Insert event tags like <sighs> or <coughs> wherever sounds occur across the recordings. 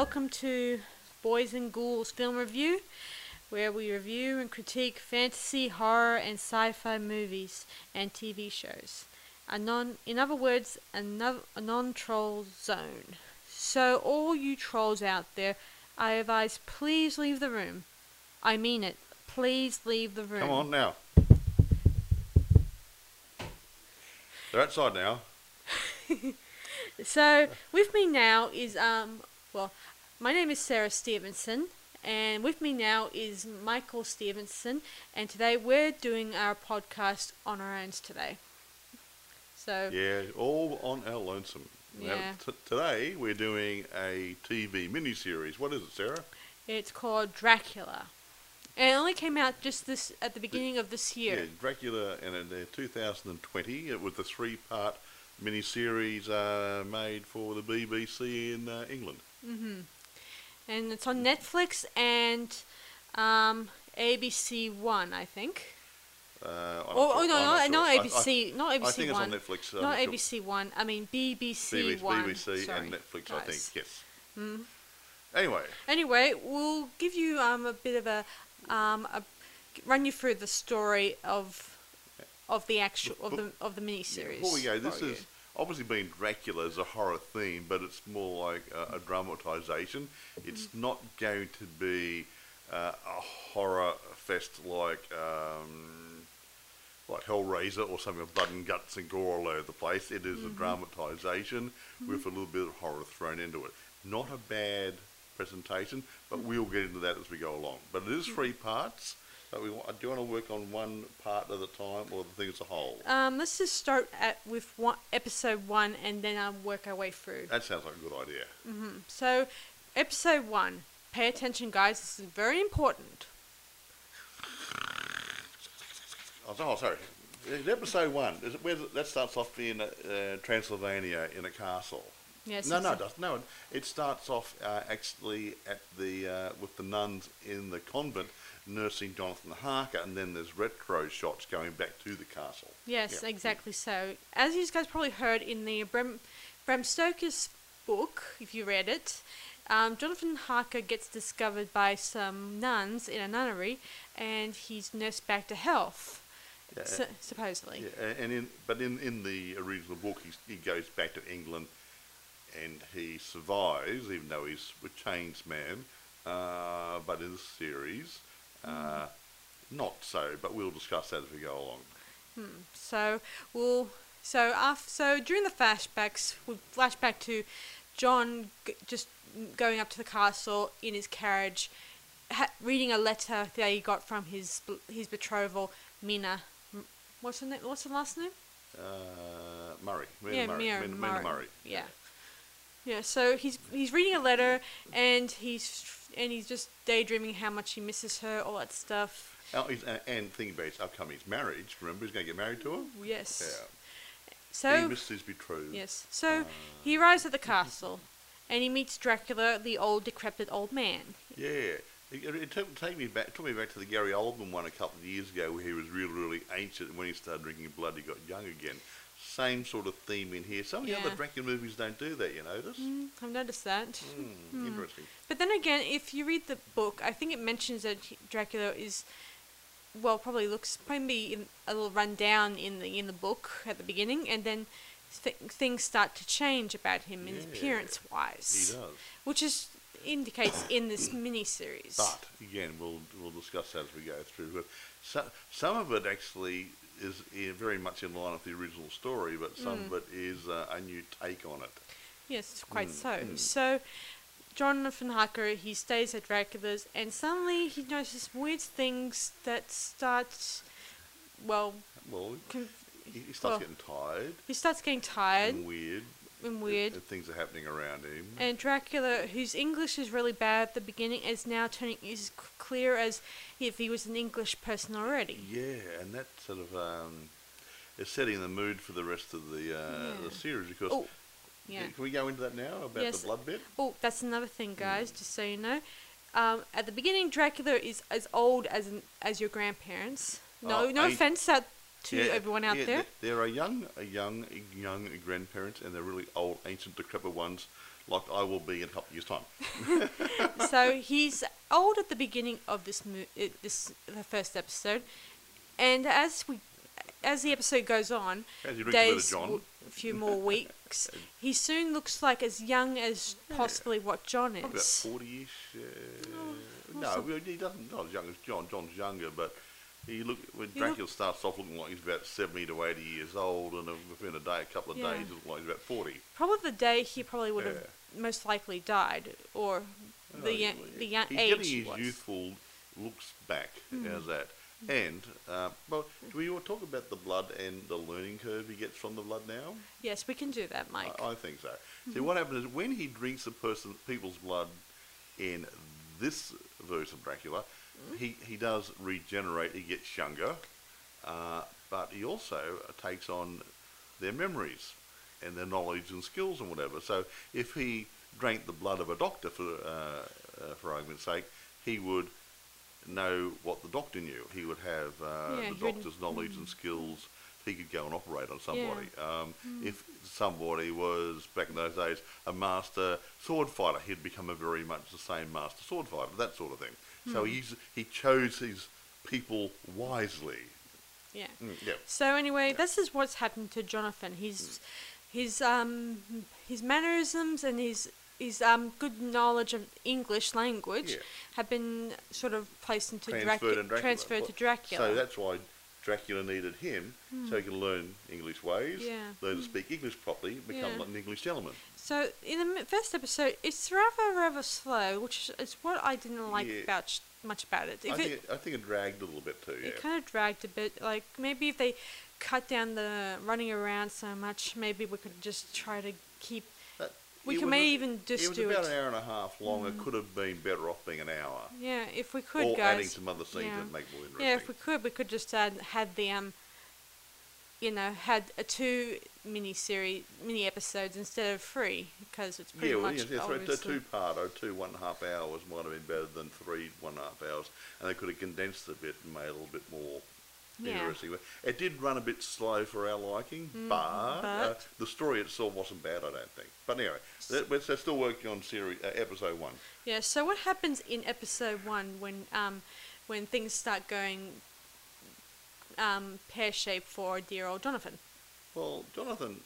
welcome to Boys and Ghouls Film Review, where we review and critique fantasy, horror, and sci-fi movies and TV shows. A non, in other words, a, no, a non-troll zone. So all you trolls out there, I advise please leave the room. I mean it. Please leave the room. Come on now. They're outside now. <laughs> So with me now is um well, my name is Sarah Stevenson, and with me now is Michael Stevenson, and today we're doing our podcast on our own today. So Yeah, all on our lonesome. Now, Yeah. t- today we're doing a TV miniseries. What is it, Sarah? it's called Dracula, and it only came out just this at the beginning of this year. Yeah. Dracula, and in uh, 2020, it was a three-part miniseries uh, made for the BBC in uh, England. And it's on Netflix and um, ABC One, I think. Uh, Oh, oh no, I'm not, sure. not I- I- ABC, not ABC I think it's One. on Netflix. I'm not not sure. ABC One. I mean BBC, BBC, One. BBC Sorry, and Netflix, I think. guys. Yes. Mm. Anyway, Anyway, we'll give you um, a bit of a, um, a run you through the story of of the actual of the of the Yeah, miniseries. Before we go, this for you. Obviously being Dracula is a horror theme, but it's more like a, a dramatization. It's Mm-hmm. not going to be uh, a horror fest like um, like Hellraiser or something with blood and guts and gore all over the place. It is Mm-hmm. a dramatization with a little bit of horror thrown into it. Not a bad presentation, but Mm-hmm. we'll get into that as we go along. But it is three parts. But we want, do you want to work on one part at a time or the thing as a whole? Um, let's just start at with one episode one, and then I'll work our way through. That sounds like a good idea. So, episode one. Pay attention, guys. This is very important. Oh, oh, sorry. Episode one, is it where that starts off in uh, Transylvania in a castle? Yes. no, no, it doesn't. No, it starts off uh, actually at the uh, with the nuns in the convent nursing Jonathan Harker, and then there's retro shots going back to the castle. Yes, Yeah. exactly so. As you guys probably heard in the Bram, Bram Stoker's book, if you read it, um, Jonathan Harker gets discovered by some nuns in a nunnery, and he's nursed back to health, Yeah, su- supposedly. Yeah, and in but in, in the original book, he goes back to England, and he survives, even though he's a changed man. Uh, but in the series, uh, not so. But we'll discuss that as we go along. So we'll so after so during the flashbacks, we'll flash back to John g- just going up to the castle in his carriage, ha- reading a letter that he got from his his betrothal Mina. M- What's her name? What's her last name? Uh, Murray, Mina yeah, Murray, Mina Murray. Murray. Yeah. Yeah. So he's he's reading a letter and he's and he's just daydreaming how much he misses her, all that stuff. Oh, he's, and, and thinking about his upcoming marriage. Remember, he's going to get married to her. Yes. Yeah. So he missed his betrothed. Yes. So ah. he arrives at the castle, and he meets Dracula, the old decrepit old man. Yeah. It, it took, take me back, took me back to the Gary Oldman one a couple of years ago where he was really, really ancient and when he started drinking blood he got young again. Same sort of theme in here. Some of the other Dracula movies don't do that, you notice? Mm, I've noticed that. Mm, Interesting. But then again, if you read the book, I think it mentions that Dracula is, well, probably looks probably in, a little run down in the in the book at the beginning, and then th- things start to change about him in Yeah. appearance He wise, does. which is indicates in this <coughs> mini series. But again, we'll we'll discuss that as we go through. But so, some of it actually is very much in line with the original story, but some Mm. of it is uh, a new take on it. Yes, quite Mm, so. mm. So, Jonathan Harker, he stays at Dracula's, and suddenly he notices weird things that start, well, Well, he, starts well, getting tired he starts getting tired and weird. And weird. And things are happening around him. And Dracula, whose English is really bad at the beginning, is now turning is clear as if he was an English person already. Yeah, and that sort of um, is setting the mood for the rest of the uh, Yeah. the series because. Oh, yeah. Can we go into that now about Yes. the blood bit? Oh, that's another thing, guys. Just so you know, um, at the beginning, Dracula is as old as an, as your grandparents. No, Oh, no I- offense out to Yeah, everyone out yeah, there. There are young, young, young grandparents, and they're really old, ancient, decrepit ones, like I will be in a couple years' time. <laughs> <laughs> so he's old at the beginning of this mo- uh, this the first episode, and as we as the episode goes on, As you drink a days, w- a few more <laughs> weeks, he soon looks like as young as possibly what John is. About is. 40 ish. Uh, Oh, no, awesome. he doesn't, not as young as John. John's younger, but he look when He look- Dracula starts off looking like he's about 70 to 80 years old, and within a day, a couple of Yeah. days, he looks like he's about 40. Probably the day he probably would have most likely died, or the No, young, he- the young he's age getting he his youthful looks back. Hmm. How's that? And, uh, well, do we want to talk about the blood and the learning curve he gets from the blood now? Yes, we can do that, Mike. I, I think so. Mm-hmm. See, what happens is when he drinks a person, people's blood in this version of Dracula. He, he does regenerate. He gets younger, uh, but he also takes on their memories and their knowledge and skills and whatever. So if he drank the blood of a doctor, for uh, uh, for argument's sake, he would know what the doctor knew. He would have uh, Yeah, the doctor's knowledge and skills. He could go and operate on somebody. Um, Mm. If somebody was back in those days a master sword fighter, he'd become a very much the same master sword fighter. That sort of thing. So Hmm. he's he chose his people wisely. yeah. Mm, yeah. So anyway, this is what's happened to Jonathan. His his um his mannerisms and his his um good knowledge of English language Yeah. have been sort of placed into transferred Dracu- Dracula. transferred to Dracula. So that's why Dracula needed him, so he can learn English ways, Hmm. Yeah. learn to speak English properly, become Yeah. like an English gentleman. So in the first episode, it's rather rather slow, which is what I didn't like Yeah. about much about it. I it, think it, I think it dragged a little bit too. Yeah. it kind of dragged a bit. Like maybe if they cut down the running around so much, maybe we could just try to keep. That- We was maybe a- even just it was do about it. Mm. an hour and a half long. It could have been better off being an hour, Yeah, if we could, or guys. adding some other scenes yeah. that make more interesting. Yeah, if we could, we could just add had the um, you know, had a two mini series, mini episodes instead of three because it's pretty yeah, well, much yes, right, a two part or two one and a half hours might have been better than three one and a half hours, and they could have condensed a bit and made it a little bit more Yeah. interesting. It did run a bit slow for our liking, but, uh, Mm, the story itself wasn't bad, I don't think. But anyway, that- they're still working on series uh, episode one. Yeah. So what happens in episode one when um, when things start going um pear shaped for dear old Jonathan? Well, Jonathan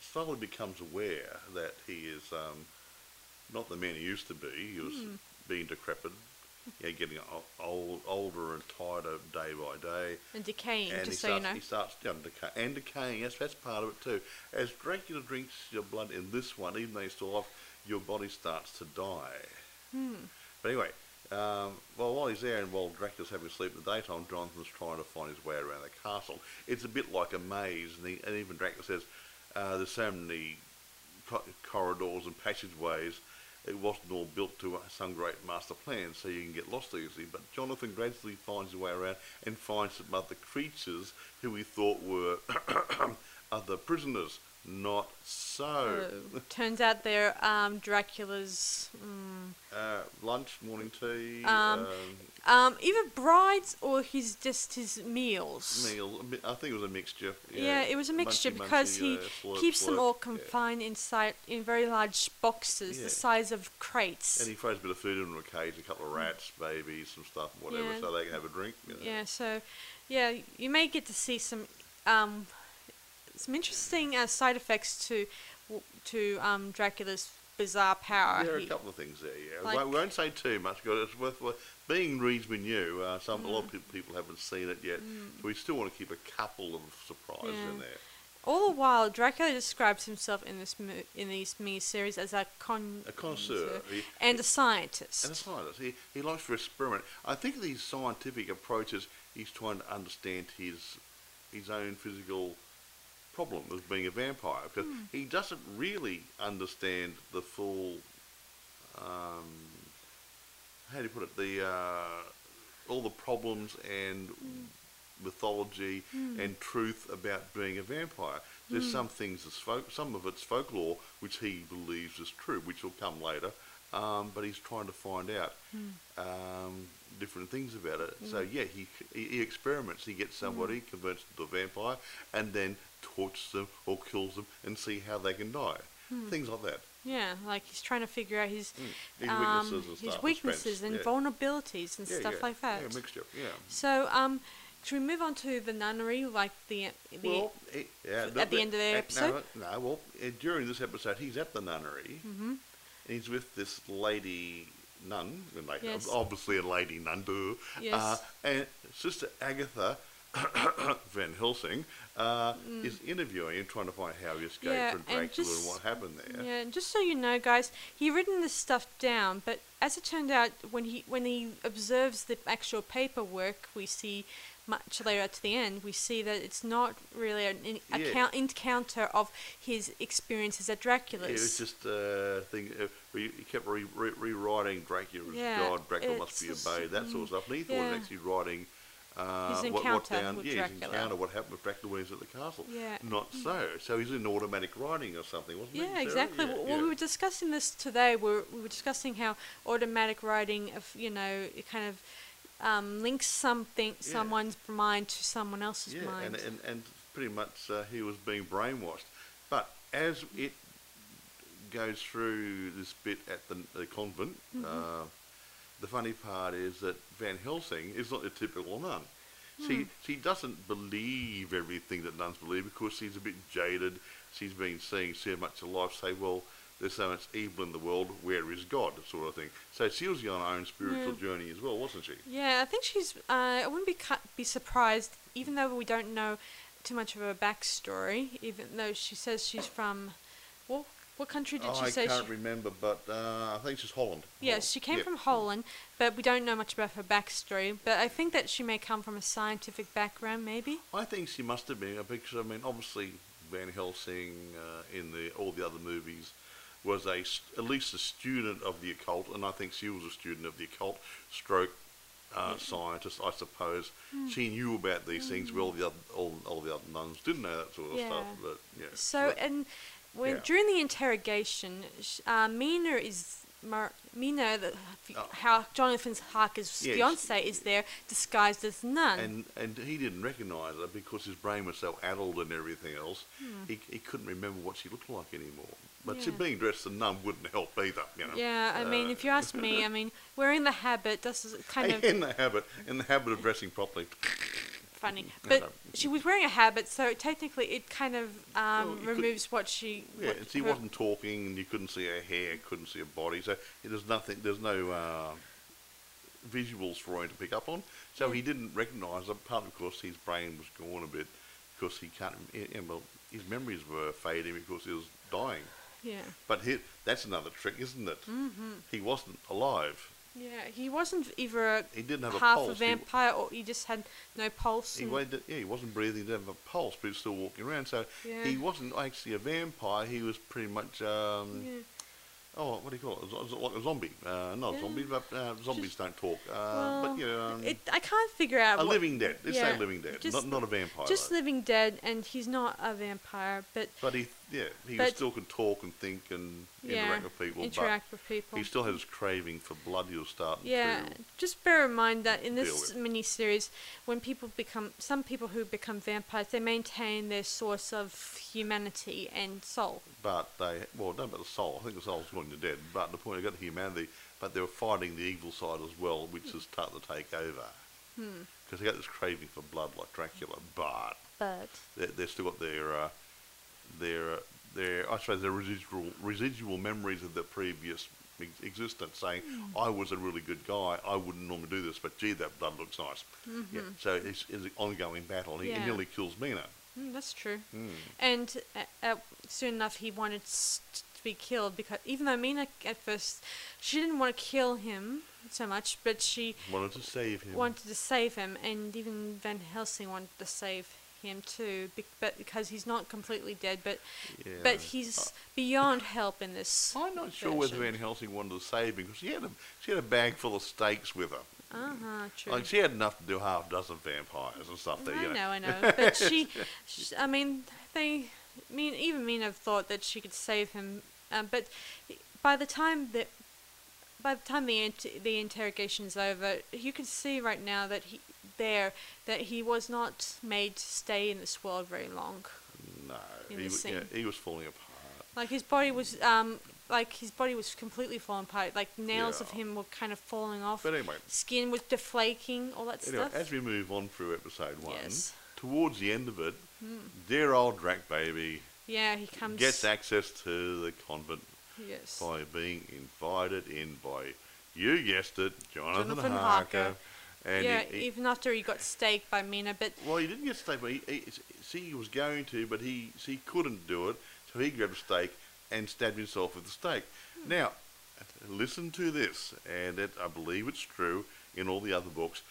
slowly becomes aware that he is um, not the man he used to be. He was Hmm. being decrepit, you know, getting old, older and tighter day by day. And decaying, and he just so you starts, know. he starts you know, decay, and decaying. That's, that's part of it too. As Dracula drinks your blood in this one, even though you're still off, your body starts to die. Hmm. But anyway, um, well, while he's there and while Dracula's having a sleep in the daytime, Jonathan's trying to find his way around the castle. It's a bit like a maze, and, he, and even Dracula says uh, there's so many co- corridors and passageways. It wasn't all built to some great master plan, so you can get lost easily. But Jonathan gradually finds his way around and finds some other creatures who he thought were <coughs> other prisoners. Not so. Uh, turns out they're um, Dracula's mm, Uh, lunch, morning tea, Um, um, um, either brides or his just his meals. meal. I think it was a mixture. Yeah, it was a mixture Munchy, because munchy, he uh, slurp, keeps them all yeah. confined inside in very large boxes, Yeah. the size of crates. And he throws a bit of food into a cage, a couple of rats, babies, some stuff, whatever, Yeah. so they can have a drink. you know. Yeah, so yeah, you may get to see some um, some interesting uh, side effects to to um, Dracula's bizarre power. There are a couple of things there, yeah. Like- we won't say too much, because it's worth, worth being reasonably new. Uh, some a lot Mm. of people haven't seen it yet, so we still want to keep a couple of surprises in there. All the while, Dracula describes himself in this mo- in these mini-series as a con A connoisseur, he, and a scientist. and a scientist. He, he likes to experiment. I think these scientific approaches, he's trying to understand his his own physical problem of being a vampire because Hmm. he doesn't really understand the full. Um, how do you put it? The uh, all the problems and mythology and truth about being a vampire. There's some things folk, some of it's folklore which he believes is true, which will come later. Um, but he's trying to find out um, different things about it. So yeah, he, he he experiments. He gets somebody, converts them to a vampire, and then tortures them or kills them and see how they can die. Things like that. Yeah, like he's trying to figure out his His um, weaknesses and his weaknesses and yeah. vulnerabilities and Yeah, stuff yeah, like that. Yeah, mixture. Yeah. So, um, should we move on to the nunnery, like the the Well, it, yeah, at the end of the episode? No, no, well, uh, during this episode, he's at the nunnery. hmm And he's with this lady nun, like, Yes. obviously a lady nun, duh. Yes. Uh, and Sister Agatha <coughs> Van Helsing uh, is interviewing him, trying to find how he escaped Mm. Yeah, from and Dracula and, just- what happened there. Yeah, and just so you know, guys, he written this stuff down, but as it turned out, when he when he observes the actual paperwork, we see much later at the end, we see that it's not really an in, Yeah. account, encounter of his experiences at Dracula's. Yeah, it was just a thing. Uh, he kept re- re- rewriting Dracula as Yeah, God, Dracula must be obeyed, that sort of stuff. And he thought yeah. was actually writing uh, His what, what encounter down, with yeah, his encounter, what happened with Dracula when he was at the castle. Yeah. Not so. So he's in automatic writing or something, wasn't he? Yeah, Sarah? exactly. Yeah, well, yeah. we were discussing this today. We were, we were discussing how automatic writing, of you know, kind of um, links something, Yeah. someone's mind to someone else's yeah, mind. and, and and pretty much uh, he was being brainwashed. But as it goes through this bit at the, the convent, Mm-hmm. uh, the funny part is that Van Helsing is not a typical nun. She she doesn't believe everything that nuns believe because she's a bit jaded. She's been seeing so much of life. Say, well, there's so much evil in the world. Where is God? Sort of thing. So she was on her own spiritual journey as well, wasn't she? Yeah, I think she's. Uh, I wouldn't be cu- be surprised, even though we don't know too much of her backstory. Even though she says she's from, what what country did Oh, she I say? I can't she, remember, but uh, I think she's Holland. yes, Holland. she came Yeah. from Holland, but we don't know much about her backstory. But I think that she may come from a scientific background, maybe. I think she must have been because I mean, obviously Van Helsing uh, in the all the other movies was a at least a student of the occult, and I think she was a student of the occult. Stroke uh, scientist, I suppose. Hmm. She knew about these things. Well, the other, all, all the other nuns didn't know that sort of Yeah. stuff. But yeah. So, but- and when Yeah. during the interrogation, uh, Mina is Mar- Mina, the, Oh. how Jonathan Harker's Yeah, fiance is there, disguised as nun. and and he didn't recognise her because his brain was so addled and everything else. He, he couldn't remember what she looked like anymore. But she. Yeah. being dressed as a nun wouldn't help either. You know. yeah, I mean, Uh, if you ask me, I mean, <laughs> wearing the habit, this is kind of in the habit in the habit of dressing properly. funny. But no. she was wearing a habit, so technically it kind of um, Well, you could- removes what she. Yeah, what and she wasn't talking, and you couldn't see her hair, couldn't see her body. So there's nothing, there's no uh, visuals for him to pick up on. So Yeah. he didn't recognise her. Partly because his brain was gone a bit, because he can't. eh, eh, Well, his memories were fading because he was dying. Yeah. But he, that's another trick, isn't it? hmm He wasn't alive. Yeah, he wasn't either a He didn't have a half pulse. a He- vampire, or he just had no pulse. He, waited, yeah, he wasn't breathing, he didn't have a pulse, but he was still walking around. So Yeah. he wasn't actually a vampire. He was pretty much um, yeah. Oh, what do you call it? A Like a zombie. Uh, not a zombie, but uh, zombies Just- don't talk. Uh, well, but yeah, um, it, I can't figure out. a living dead. Let's yeah, say living dead, just- not, not a vampire. just though. living dead, and he's not a vampire, but but he, yeah, he but- still could talk and think and yeah, interact with people. interact with but people. he still had his craving for blood. He was starting Yeah, just bear in mind that in this mini series, when people become some people who become vampires, they maintain their source of humanity and soul. But they, well, not about the soul. I think the soul's gone to dead. But the point, they got the humanity. But they were fighting the evil side as well, which is starting to take over. Hmm. Because they got this craving for blood like Dracula, but But they, they've still got their uh, their their I suppose their residual residual memories of their previous ex- existence, saying I was a really good guy. I wouldn't normally do this, but gee, that blood looks nice. Yeah. So it's, it's an ongoing battle. and He, he Yeah. nearly kills Mina. mm, that's true. Mm. And uh, uh, soon enough, he wanted to be killed because even though Mina at first she didn't want to kill him so much, but she Wanted to save him. wanted to save him, and even Van Helsing wanted to save him too, bec- but because he's not completely dead, but yeah. but he's beyond help in this. I'm not sure whether version. Van Helsing wanted to save him because she had a she had a bag full of stakes with her. Uh huh. True. Like she had enough to do half a dozen vampires and stuff. There, I you know, I know, <laughs> but she, sh I mean, they, mean, even Mina thought that she could save him, um, but by the time that, by the time the the interrogation's over, you can see right now that he there that he was not made to stay in this world very long. No, he, wa- yeah, he was falling apart. Like his body was um like his body was completely falling apart. Like nails of him were kind of falling off. But anyway, Skin was deflaking, all that anyway, stuff. as we move on through episode one, Yes. towards the end of it, dear old Drac baby yeah, he comes. gets access to the convent Yes. by being invited in by, you guessed it, Jonathan, Jonathan Harker. Harker. And yeah, he, he- even after he got staked by Mina, but well, he didn't get staked, but he, he, see, he was going to, but he, he couldn't do it, so he grabbed a stake and stabbed himself with the stake. Hmm. Now, listen to this, and it, I believe it's true in all the other books.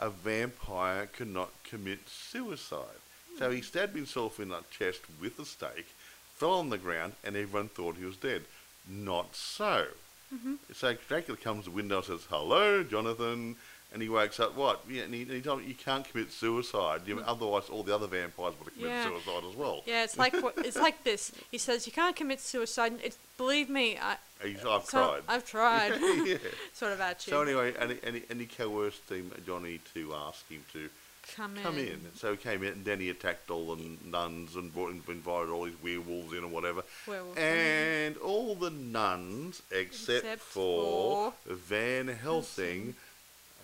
A vampire cannot commit suicide. So he hmm. stabbed himself in the chest with a stake, fell on the ground, and everyone thought he was dead. Not so. Mm-hmm. So Dracula comes to the window and says, "Hello, Jonathan," and he wakes up. What? Yeah, and he, and he told him, "You can't commit suicide. You mm. otherwise, all the other vampires would have committed Yeah. suicide as well." yeah, it's like what, it's like this. He says you can't commit suicide. It's believe me, I, He's, I've so- tried. I've tried. <laughs> yeah. <laughs> sort of attitude. So anyway, and he, and, he, and he coerced him, Johnny to ask him to come in. come in. So he came in, and then he attacked all the nuns and brought, invited all these werewolves in or whatever. Werewolves. And all the nuns, except, Except for, Van Helsing,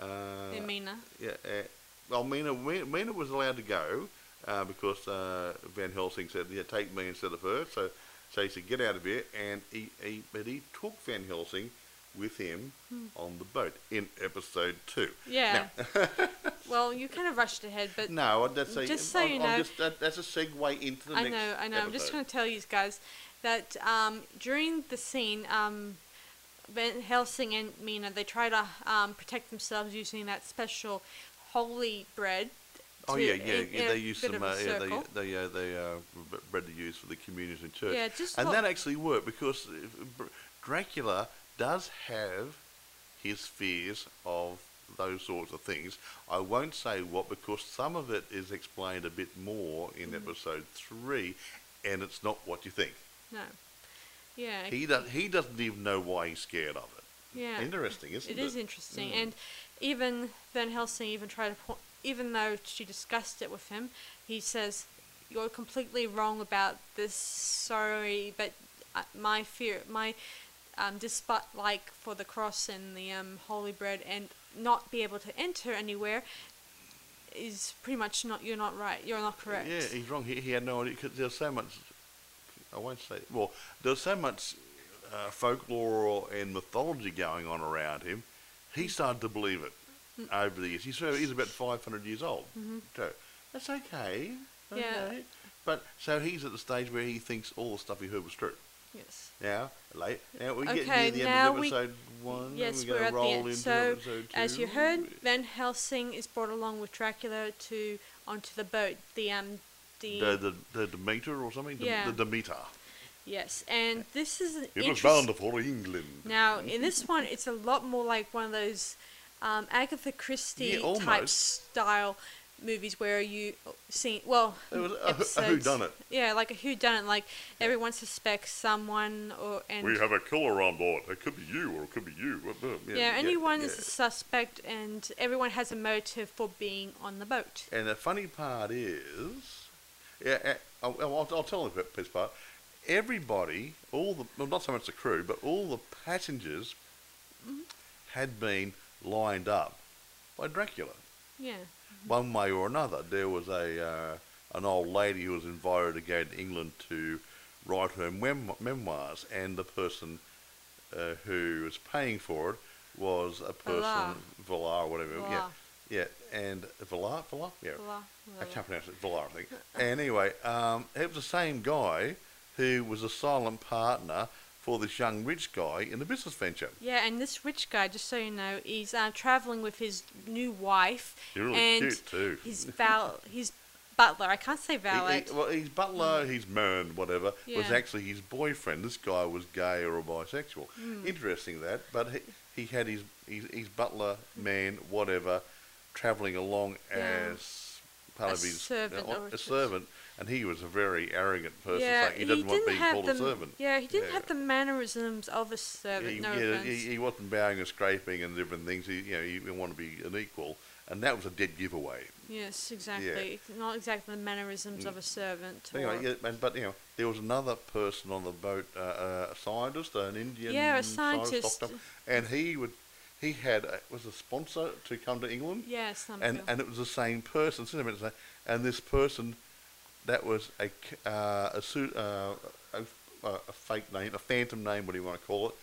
uh, And Mina. yeah, uh, well, Mina, Mina, Mina was allowed to go uh, because uh, Van Helsing said, "Yeah, take me instead of her." So, so he said, "Get out of here," and he, he but he took Van Helsing with him on the boat in episode two. Hmm. Yeah. <laughs> well, you kind of rushed ahead, but No, that's a Just so I'm- you know- just, that, that's a segue into the I next. I know, I know. I'm just going to tell you guys that um, during the scene, um, Van Helsing and Mina they try to um, protect themselves using that special holy bread. Oh yeah, yeah, in- yeah. in They use some. Uh, yeah, they they uh, they uh, bread to use for the communions in church. Yeah, just and that actually worked because uh, Dracula does have his fears of those sorts of things. I won't say what because some of it is explained a bit more in Mm. episode three, and it's not what you think. No. Yeah. He does. He doesn't even know why he's scared of it. yeah. Interesting, isn't It it? is interesting, Mm. and even Van Helsing even tried to point, even though she discussed it with him, he says, "You're completely wrong about this. Sorry, but uh, my fear, my um, despite like for the cross and the um, holy bread, and not be able to enter anywhere, is pretty much not. You're not right. You're not correct. Yeah, he's wrong. He, he had no idea because there's so much. I won't say. Well, there's so much uh, folklore and mythology going on around him. He started to believe it over the years. He's so- he's about 500 years old. So that's okay. Yeah. But so he's at the stage where he thinks all the stuff he heard was true. Yes. Now, late. Now we get Okay, near the end of we- episode one. Yes, we're we're at the end. So, two. As you heard, Van Helsing is brought along with Dracula to onto the boat. The um the, the the, the Demeter or something. The- Yeah. The Demeter. yes, and this is an It was bound for England. Now in this one, it's a lot more like one of those um, Agatha Christie Yeah, type style movies where you see well It was a, a episodes- whodunit. Yeah, like a who done it. Like everyone suspects someone, or and We have a killer on board. It could be you or it could be you. Uh, yeah, anyone yeah. is a suspect, and everyone has a motive for being on the boat. And the funny part is, yeah, uh, I'll, I'll, I'll tell you the best part. Everybody, all the well, not so much the crew, but all the passengers Mm-hmm. had been lined up by Dracula, Yeah. one way or another. There was a uh, an old lady who was invited to go to England to write her mem- memoirs, and the person uh, who was paying for it was a person, Valar. Valar, whatever. Yeah, Valar. Yeah, and Valar, Valar, yeah. Blah, I can't pronounce it, Valar, I think. anyway, um, it was the same guy who was a silent partner for this young rich guy in the business venture. Yeah, and this rich guy, just so you know, he's uh, traveling with his new wife You're really and cute too. his val, his butler. I can't say He- valet. he- well, his butler, his man, whatever, was actually his boyfriend. This guy was gay or bisexual. Hmm. Interesting that, but he, he had his, his his butler, man, whatever, travelling along Yeah. as part A of his servant uh, a servant, and he was a very arrogant person. yeah, saying he want to didn't be have called the a servant. yeah he didn't Yeah. have the mannerisms of a servant. he, no yeah, he, he wasn't bowing and scraping and different things. He, you know, he didn't want to be an equal. and that was a dead giveaway. Yes, exactly. Yeah. Not exactly the mannerisms of a servant. Anyway, yeah, but you know, there was another person on the boat, uh, uh, a scientist, an Indian Yeah, a scientist. doctor, and he would, he had a, was a sponsor to come to England, yeah, and and it was the same person, isn't it? It's and this person, that was a uh, a, su- uh, a a fake name, a phantom name, what do you want to call it,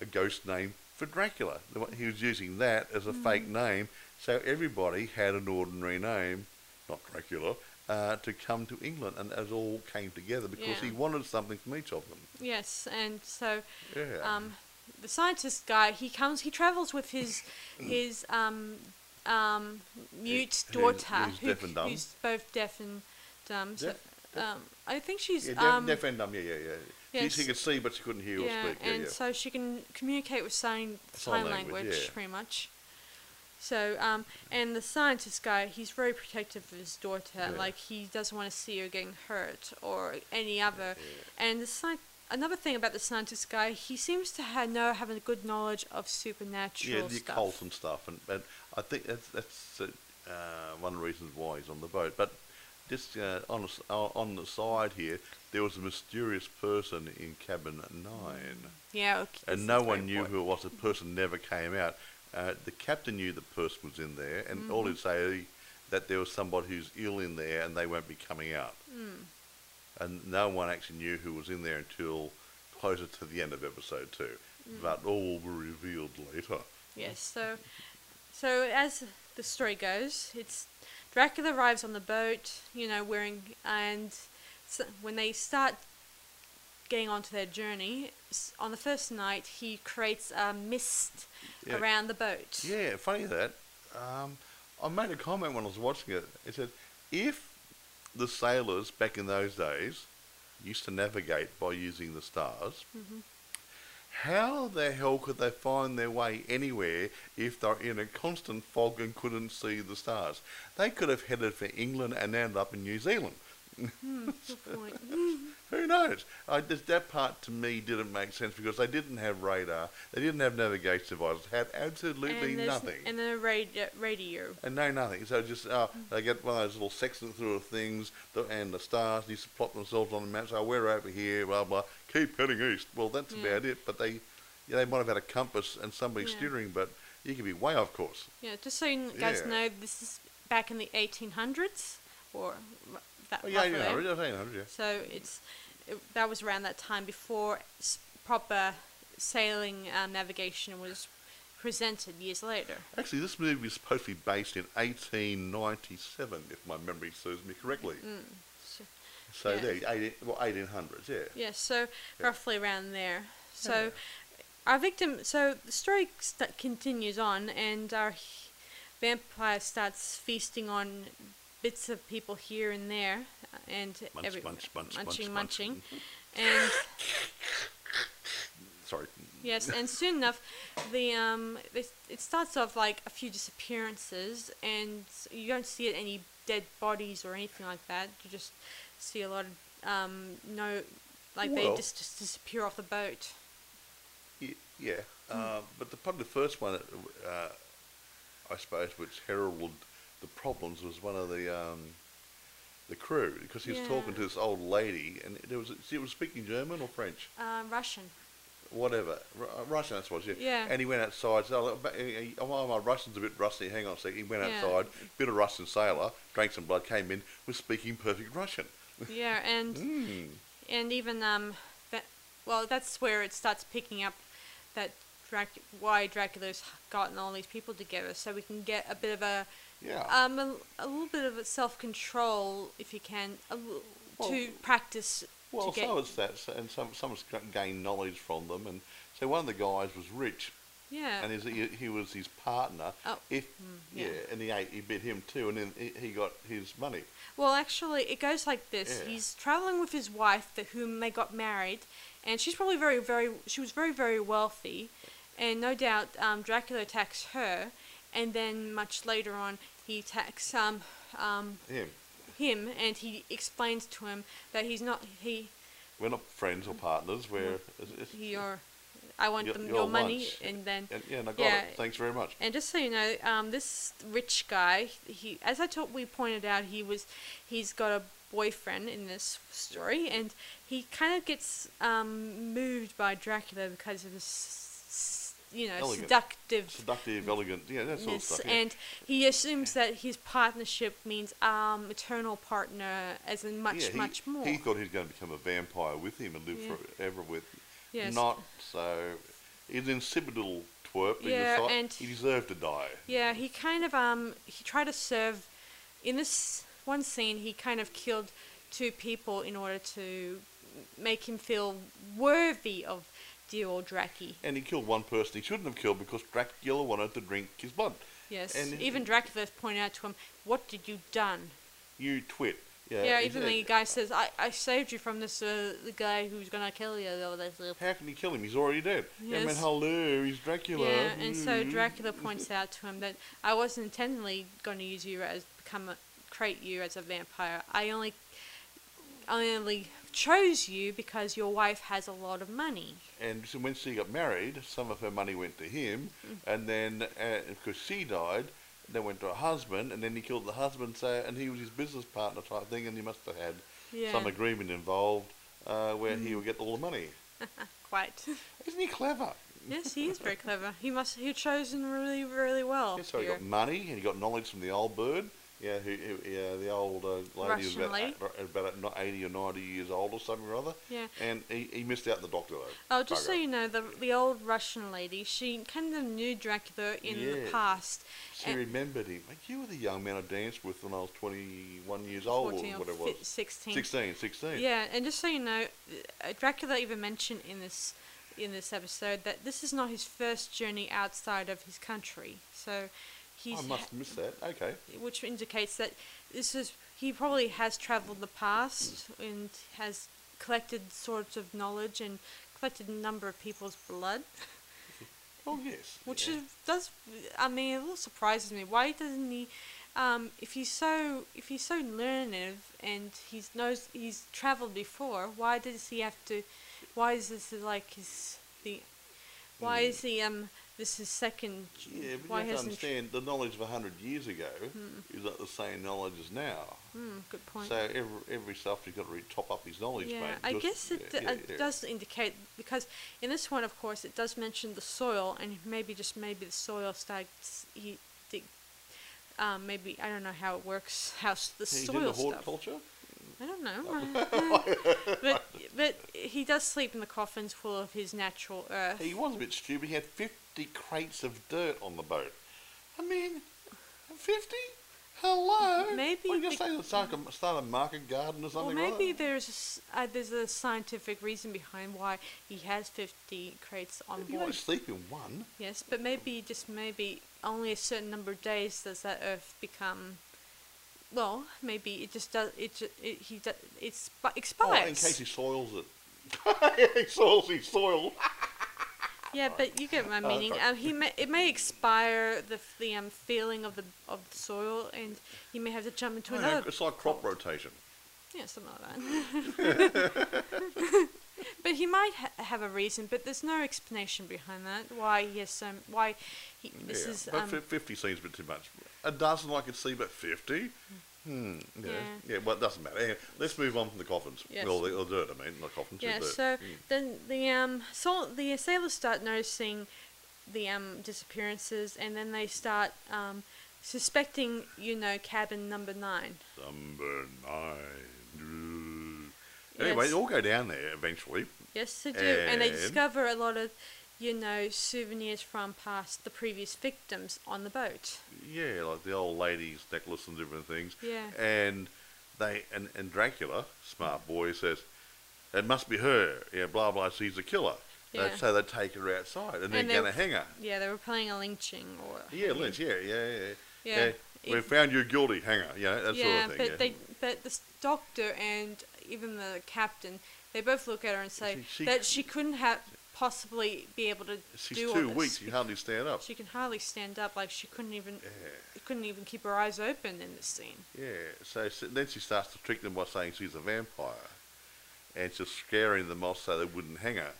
a ghost name for Dracula. He was using that as a fake Hmm. name, so everybody had an ordinary name, not Dracula, uh, to come to England, and it all came together because he wanted something from each of them. yes, and so Yeah. um, the scientist guy he comes he travels with his his um, um, mute who's- daughter who's deaf and dumb. who's both deaf and dumb. So, Deaf? Deaf? um, I think she's yeah, deaf, um, deaf and dumb. Yeah, yeah, yeah. She, she yes. could see, but she couldn't hear yeah, or speak. Yeah, and yeah. so she can communicate with sign Sign sign language, language, yeah. pretty much. So um, and the scientist guy, he's very protective of his daughter. Yeah. Like he doesn't want to see her getting hurt or any other. And the sci- another thing about the scientist guy, he seems to have know have a good knowledge of supernatural yeah, the stuff. occult and stuff, and, and I think that's that's uh, one of the reasons why he's on the boat. But just uh, on the, uh, on the side here, there was a mysterious person in cabin nine, Yeah, okay, and no one knew who it was. The person never came out. Uh, the captain knew the person was in there, and all Mm-hmm. he'd say is that there was somebody who's ill in there, and they won't be coming out. Mm. And no one actually knew who was in there until closer to the end of episode two. Mm. But all will be revealed later. Yes, so so as the story goes, it's Dracula arrives on the boat, you know, wearing and so when they start getting onto their journey, on the first night he creates a mist Yeah. around the boat. Yeah, funny that. Um, I made a comment when I was watching it. It said, if the sailors back in those days used to navigate by using the stars, Mm-hmm. how the hell could they find their way anywhere if they're in a constant fog and couldn't see the stars? They could have headed for England and ended up in New Zealand. Hmm, good point. <laughs> <laughs> Who knows? I, that part to me didn't make sense because they didn't have radar, they didn't have navigation devices, had absolutely and nothing. and then a radio, radio. And no, nothing. So just uh, they get one of those little sections through of things, and the stars used to plot themselves on the map. So we're over here, blah blah. Keep heading east. Well, that's Yeah. about it. But they, yeah, they might have had a compass and somebody Yeah. steering, but you could be way off course. Yeah, just so you guys Yeah. know, this is back in the 1800s, or that Oh, yeah, roughly. yeah, yeah, yeah, yeah. So it's it, that was around that time before s- proper sailing um, navigation was presented years later. Actually, this movie is supposed to be based in 1897, if my memory serves me correctly. So, So Mm. Yeah. there, 18, well, 1800s, yeah. yeah, so Yeah. roughly around there. So Yeah. our victim. So the story st- continues on, and our vampire starts feasting on bits of people here and there, uh, and Munch, every munch, munch, munching, munch, munch. munching, and Sorry. Yes, and soon enough, the um, it, it starts off like a few disappearances, and you don't see any dead bodies or anything like that. You just see a lot of um, no, like they just, just disappear off the boat. Y- Yeah, uh, but the probably the first one, uh, I suppose, which heralded the problems was one of the um, the crew because he was talking to this old lady, and it was she was speaking German or French, Uh, Russian. whatever, Ru- uh, Russian. That's what was. Yeah. And he went outside. So, look, but he- he- oh, my Russian's a bit rusty. Hang on a sec. He went Yeah. outside, bit of Russian sailor, drank some blood, came in, was speaking perfect Russian. Yeah, and <laughs> Mm. and even um, that, well, that's where it starts picking up that Drac- why Dracula's gotten all these people together, so we can get a bit of a Yeah. um a, a little bit of self control if you can a l- Well- to practice Well, to so is that, so- and some some gained knowledge from them, and so one of the guys was rich, yeah and his, he, he was his partner. Oh, If mm, yeah. yeah. and he ate, he bit him too, and then he, he got his money. well actually it goes like this Yeah. he's traveling with his wife that whom they got married and she's probably very very she was very very wealthy and no doubt um, Dracula attacks her and then much later on he attacks um, um, Him. him and he explains to him that he's not he We're not friends or partners. We're he or I want Your- them, your your money, lunch. and then And, yeah, and I got Yeah. it. Thanks very much. and just so you know, um, this rich guy, he, as I thought we pointed out, he was, he's got a boyfriend in this story, and he kind of gets um, moved by Dracula because of his, you know, Elegant. seductive. Seductive, elegant, yeah, that sort of stuff. Yeah. and he assumes that his partnership means um, eternal partner, as in much, yeah, he, much more. He thought he was going to become a vampire with him and live Yeah. forever with. Yes. Not so. He's an insipid little twerp. he Yeah, decided and- he deserved to die. Yeah, he kind of um he tried to serve in this one scene he kind of killed two people in order to make him feel worthy of Draki. And he killed one person he shouldn't have killed because Dracula wanted to drink his blood. Yes. And- even Dracula pointed out to him, What did you done? You twit. Yeah, Yeah, even the guy says, I, I saved you from this uh, the guy who's gonna kill you or How can he kill him? He's already dead. Yeah, man, Yes. hello, he's Dracula. Yeah, and so Mm. Dracula points out to him that I wasn't intentionally going to use you as become a, create you as a vampire. I only I only chose you because your wife has a lot of money. And so when she got married, some of her money went to him, Mm. and then uh, because she died, then went to her husband, and then he killed the husband. So and he was his business partner type thing, and he must have had Yeah, some agreement involved uh, where he would get all the money. <laughs> quite. <laughs> Isn't he clever? yes, he is very clever. He must he chosen really really well. Yeah, so he got money and he got knowledge from the old bird. Yeah, who, who, yeah, the old uh, lady was about, about 80 or 90 years old or something or other. Yeah. And he, he missed out the doctor though. Oh, just so you know, the the old Russian lady, she kind of knew Dracula in the past. She and- remembered him. Like, you were the young man I danced with when I was 21 years old or 14 or whatever it was. 16. 16, 16. Yeah, and just so you know, uh, Dracula even mentioned in this in this episode that this is not his first journey outside of his country. So he's I must missed that. Okay. which indicates that this is he probably has traveled the past and has collected sorts of knowledge and collected a number of people's blood, <laughs> Oh, yes. which yeah. is does I mean it little surprises me. Why doesn't he? Um, if he's so if he's so learned and he's knows he's traveled before, why does he have to? Why is this like his the? Why is he um this is second? Yeah, but why you have to understand the knowledge of 100 years ago is not the same knowledge as now. Hmm, good point. So every, every you've got to really top up his knowledge, Yeah, mate. I guess it, yeah, d- uh, yeah. does indicate because in this one, of course, it does mention the soil, and maybe just maybe the soil starts. He, um, maybe I don't know how it works. <laughs> How s- the He soil did the stuff. I don't know. <laughs> but but he does sleep in the coffins full of his natural earth. He was a bit stupid. He had 50 crates of dirt on the boat. I mean, 50? Hello? Maybe What, you be- going to start a, start a market garden or something. Well, maybe like there's a, uh, there's a scientific reason behind why he has 50 crates on You board. only sleep in one. Yes, but maybe just maybe only a certain number of days does that Earth become. Well, maybe it just does. It, it he does. It's Oh, expires. in case he soils it. <laughs> he soils his soil. <laughs> yeah, but you get my Oh, meaning. Um, he may it may expire the the um feeling of the of the soil, and he may have to jump into know, another. it's like crop rotation. Yeah, something like that. <laughs> but he might ha- have a reason, but there's no explanation behind that. Why he has so why he this yeah, is but um, fi- 50 seems a bit too much. A dozen I could see, but 50? Hmm. Yeah. Yeah. Yeah, well, it doesn't matter. Anyway, let's move on from the coffins. Yes. Well, the, the dirt, I mean, not coffins. Yeah, so Mm. then the um so the sailors start noticing the um disappearances and then they start um suspecting, you know, cabin number nine. Number nine. Anyway, Yes. they all go down there eventually. Yes, they do. And they discover a lot of, you know, souvenirs from past the previous victims on the boat. Yeah, like the old lady's necklace and different things. Yeah. And they and, and Dracula, smart boy, says, "It must be her." Yeah, blah blah. She's a killer. Yeah. So they take her outside and, And they're going to hang her. Yeah, they were playing a lynching or Yeah, Lynch. Yeah, yeah, yeah. Yeah. We found you guilty. Hang her. Yeah, that yeah, sort of thing. but yeah. they but this doctor and even the captain, they both look at her and say She- she- that she couldn't have possibly be able to She's do all too this weak. She can hardly stand up. She can hardly stand up. Like she couldn't even Yeah. couldn't even keep her eyes open in this scene. Yeah, so s- then she starts to trick them by saying she's a vampire, and she's scaring them off so they wouldn't hang her.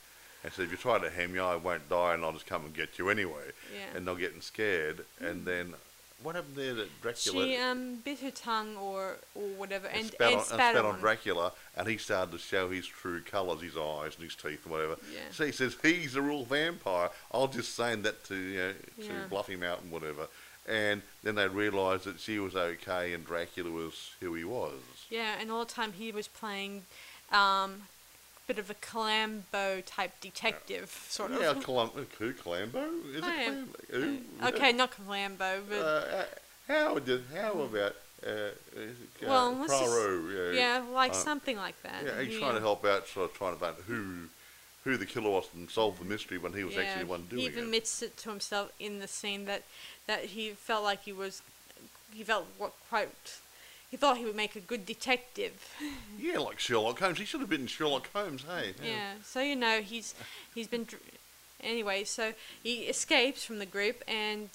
and said, "If you try to hang me, I won't die, and I'll just come and get you anyway." Yeah. And they're getting scared, and mm. then what happened there? That Dracula She um bit her tongue or or whatever and, spat, and on, and spat spat on. on Dracula, and he started to show his true colours, his eyes and his teeth and whatever. Yeah. So he says he's a real vampire. I'll just saying that to you know, to Yeah. bluff him out and whatever. And then they realised that she was okay and Dracula was who he was. Yeah, and all the time he was playing um bit of a Columbo type detective sort yeah, of. Colum- who Columbo? Is I it Columbo? Who? Okay, not Columbo, but Uh, how did how about uh, uh, Well, just- Poirot? yeah, like uh, something like that. Yeah, he's trying to help out, sort of trying to find who who the killer was and solve the mystery when he was actually the one doing it. he even admits it to himself in the scene that that he felt like he was he felt what quite he thought he would make a good detective. <laughs> Yeah, like Sherlock Holmes. He should have been Sherlock Holmes, hey? Yeah. So you know he's he's been dr- anyway. So he escapes from the group and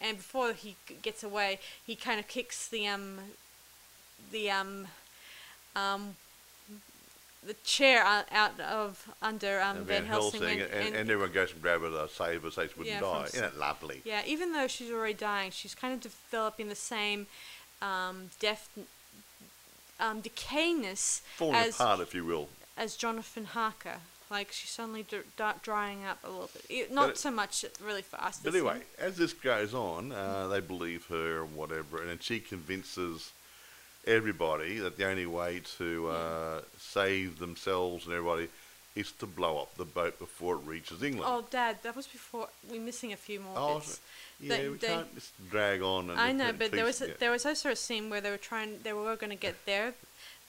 and before he gets away, he kind of kicks the um the um um the chair out, of under um And Van Helsing, and, and, and everyone goes and grab her to save her so she wouldn't Yeah, die. Isn't it lovely? Yeah, even though she's already dying, she's kind of developing the same um, death, um, decayness Falling as apart, if you will. as Jonathan Harker. Like she's suddenly d- d- drying up a little bit. It, not it- so much really fast. But anyway, see. as this goes on, uh, they believe her and whatever, and then she convinces everybody that the only way to uh, save themselves and everybody is to blow up the boat before it reaches England. Oh, Dad, that was before. We're missing a few more Oh, bits. Yeah, they- we they- can't just drag on. And I know, but there was a, there was also a scene where they were trying. They were going to get there,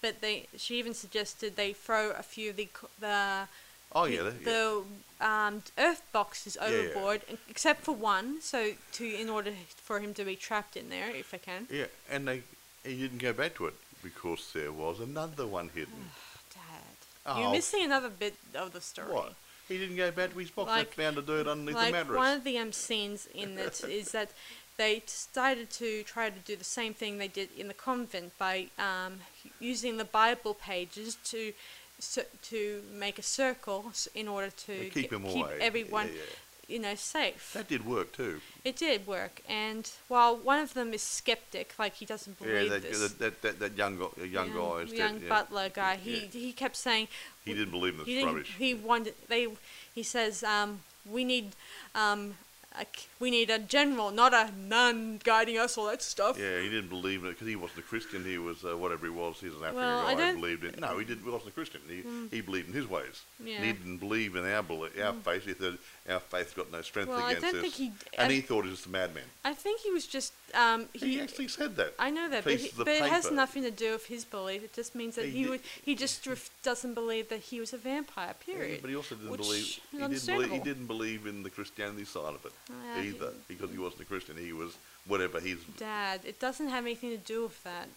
but they. She even suggested they throw a few of the the Oh yeah, the, that- yeah. the um, earth boxes Yeah, yeah. overboard, except for one. So to in order for him to be trapped in there, if they can. Yeah, and they he didn't go back to it because there was another one hidden. <sighs> Dad, Oh. you're missing another bit of the story. What? He didn't go back to his box. Like- found the dirt underneath like the mattress. one of the um, scenes in it <laughs> is that they decided to try to do the same thing they did in the convent by um, using the Bible pages to so, to make a circle in order to keep away. everyone Yeah, yeah. You know safe. That did work too. It did work, and while one of them is skeptic, like he doesn't Yeah, believe that, this. that, that, that, that young young yeah, guy, is young yeah. butler guy, he Yeah. he kept saying He didn't believe in this rubbish. he wanted they he says um, we need um, k- we need a general, not a nun guiding us, all that stuff. Yeah, he didn't believe in it because he wasn't a Christian. He was uh, whatever he was. He was an African Well, I guy. don't- Mm. believed in. No, he didn't. He wasn't a Christian. He he believed in his ways. Yeah. Mm. He didn't believe in our belief, our faith. He said our faith's got no strength Well, I against don't this. think he- and I- he thought he was a madman. I think he was just um, He, he. actually said that. I know that, but, he, but it has nothing to do with his belief. It just means that He he would, he just doesn't believe that he was a vampire. Yeah, Period. but he also didn't believe. He didn't believe. He didn't believe in the Christianity side of it Yeah, he- either, because he wasn't a Christian. He was whatever his. Dad, it doesn't have anything to do with that.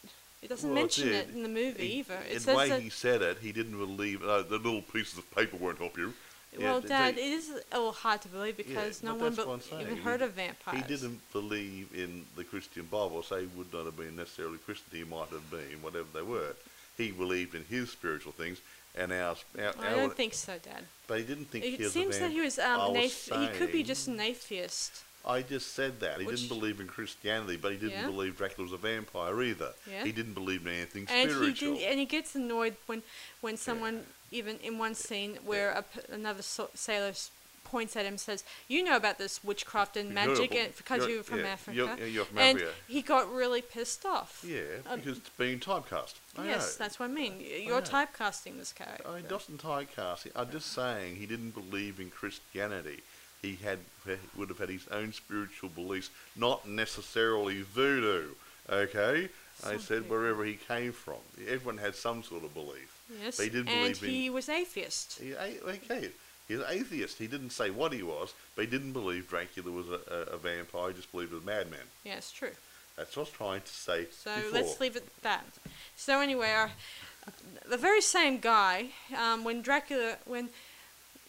It doesn't Well, mention it, did. in the movie He- either. It the way he said it, he didn't believe. Uh, the little pieces of paper won't help you. Well, th- Dad, they- it is a little hard to believe because no one be- even He- heard of vampires. He didn't believe in the Christian Bible, so he would not have been necessarily Christian. He might have been, whatever they were. He believed in his spiritual things, and our, our, I our don't think so, Dad. but he didn't think he It seems that he was um, was he could be just an atheist. I just said that he Which- didn't believe in Christianity, but he didn't Yeah. believe Dracula was a vampire either. Yeah. He didn't believe in anything And spiritual. he and he gets annoyed when when someone even in one scene where a another so- sailor points at him and says, "You know about this witchcraft and You're magic and, because You're- you're from yeah, Africa." you're- you're from and Africa. he got really pissed off. yeah, Um, because it's being typecast. I yes, know. that's what I mean. You're know. typecasting this character. I mean, doesn't typecast. I'm just saying he didn't believe in Christianity. He had would have had his own spiritual beliefs, not necessarily voodoo. Okay, I said wherever he came from. Everyone had some sort of belief. yes, but he didn't and believe in- he was atheist. He, okay, he's an atheist. He didn't say what he was, but he didn't believe Dracula was a, a, a vampire. He just believed he was a madman. Yeah, it's true. That's what I was trying to say So before. let's leave it at that. So anyway, our, the very same guy, um, when Dracula when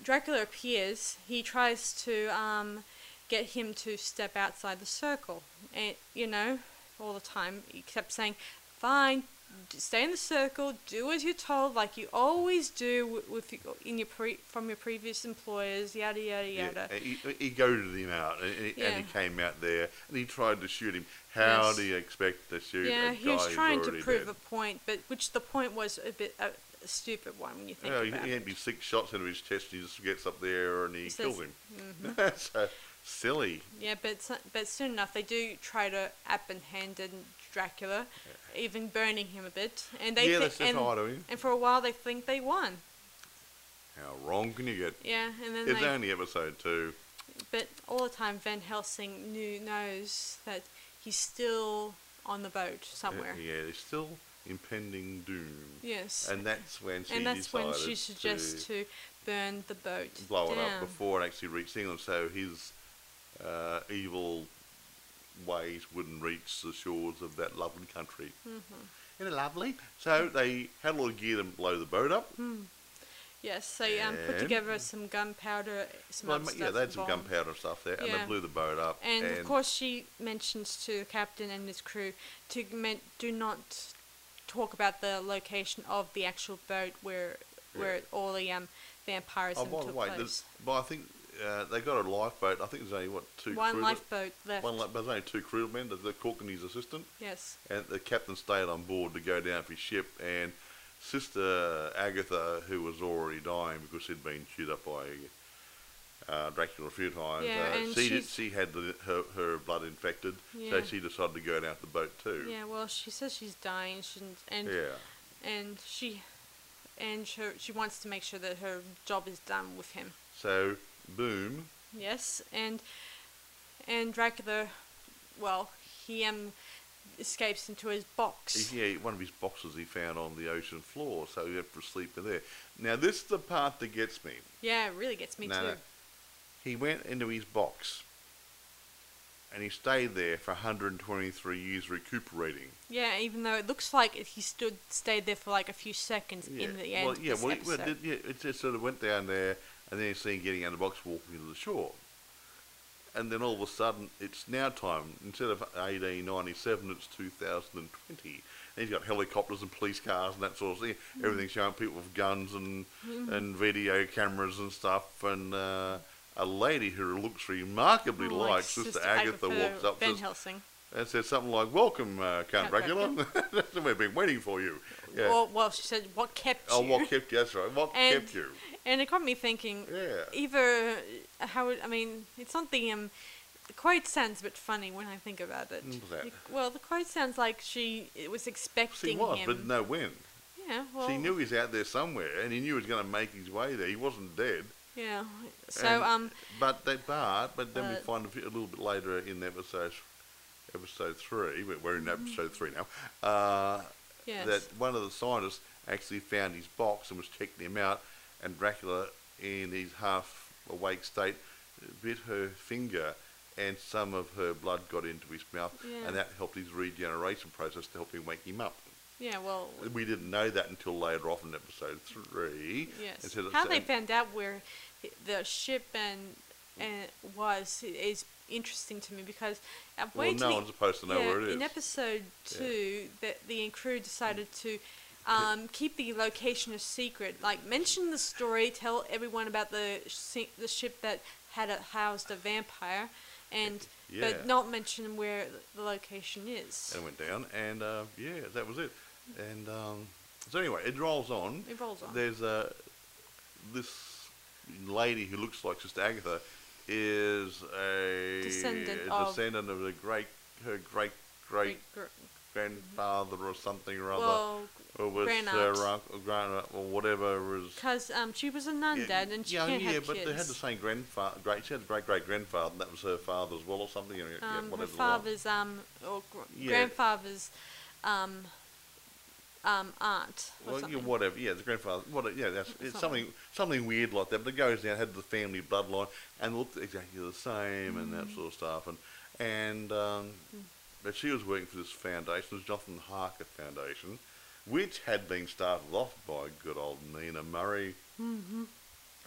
Dracula appears, he tries to um, get him to step outside the circle, and you know, all the time he kept saying, "Fine, stay in the circle, do as you're told, like you always do with, with in your pre, from your previous employers, yada yada yada. and he, he goaded him out, and, he, and he came out there, and he tried to shoot him. How Yes. do you expect to shoot Yeah, he was trying to prove dead? a point, but which the point was a bit a, a stupid one when you think Yeah, he, about he it. had me six shots into his chest, and he just gets up there and he, He kills says- him. Mm-hmm. <laughs> so silly. Yeah, but but soon enough they do try to apprehend Dracula, even burning him a bit, and they yeah, that's and, how I do him. and for a while they think they won. How wrong can you get? Yeah, and then It's they, only episode two. but all the time Van Helsing knew knows that he's still on the boat uh, somewhere. Yeah, there's still impending doom. Yes, And that's when she and that's when she suggests to to burn the boat blow it down. up before it actually reached England, so his uh, evil ways wouldn't reach the shores of that lovely country. Mm-hmm. Isn't it lovely? So they had a lot of gear to blow the boat up. Yes, they um, put together some gunpowder, some Well, yeah, they had some gunpowder stuff there, and Yeah. they blew the boat up. And, of course, she mentions to the captain and his crew to men- do not talk about the location of the actual boat where where Yeah. all the um, vampirism oh, by the took way, place. well, I think uh, they got a lifeboat. I think there's only what two. One lifeboat left. One, li- there's only two crewmen. There's the cook and his assistant. yes. and the captain stayed on board to go down for his ship and sister Agatha who was already dying because she'd been chewed up by uh, Dracula a few times Yeah, uh, and she, did, she had the, her, her blood infected so she decided to go down the boat too Yeah. Well, she says she's dying, shouldn't, and Yeah. and she and her, she wants to make sure that her job is done with him. so boom. Yes, and and Dracula, well, he um escapes into his box. he, yeah, one of his boxes he found on the ocean floor so he had to sleep in there. Now this is the part that gets me. Yeah, it really gets me No, too. he went into his box and he stayed there for 123 years recuperating. Yeah, even though it looks like he stood stayed there for like a few seconds in the end well, yeah, well, it, well, it, yeah, it just sort of went down there, and then you see him getting out of the box, walking to the shore, and then all of a sudden it's now time. Instead of 1897, it's 2020. And he's got helicopters and police cars and that sort of thing. Mm. Everything showing people with guns and and video cameras and stuff, and. Uh, a lady who looks remarkably Oh, like Sister, Agatha, walks up Van says, and says something like, "Welcome, uh, Count Count Dracula. <laughs> We've been waiting for you." Yeah. Well, well, she said, "What kept you?" oh, what kept you? That's right. What And- kept you? And it got me thinking. Yeah. Either how it- I mean, it's the um. The quote sounds a bit funny when I think about it. That? Well, the quote sounds like she was She expecting was, him. but know when. yeah, well, she knew he was out there somewhere, and he knew he was going to make his way there. He wasn't dead. Yeah. So And- um, But that part, but then we find a, bit- a little bit later in episode episode three. we- We're in Mm-hmm. episode three now. Uh, yes. That one of the scientists actually found his box and was checking him out, and Dracula, in his half awake state, bit her finger. And some of her blood got into his mouth, Yeah. and that helped his regeneration process to help him wake him up. yeah. Well, We didn't know that until later off in episode three. Yes. So How they found out where the ship and and was is interesting to me because uh, well, no one's supposed to know yeah, where it is. in episode two, the the crew decided to. Um, keep the location a secret. Like mention the story, tell everyone about the shi- the ship that had a, housed a vampire, and Yeah. but not mention where the location is. and it went down, and uh, yeah, that was it. And um, so anyway, it rolls on. It rolls on. There's a this lady who looks like Sister Agatha is a Descendant a of- descendant of the great her great great Gr- grandfather or something or other, well, or was grand her aunt. grand or whatever was. because um, she was a nun, Dad, and she yeah, can't yeah, have but kids. they had the same grandfather. Great, she had a great great grandfather, and that was her father as well, or something. You know, yeah, um, her whatever father's um or gr- Yeah. grandfather's um um aunt or Well, something. yeah, whatever. Yeah, the grandfather. What? Yeah, that's it's something Something. weird like that. But it goes down, had the family bloodline, and looked exactly the same, and Mm. that sort of stuff. And and um, but she was working for this foundation, was Jonathan Harker Foundation, which had been started off by good old Mina Murray. Mm-hmm.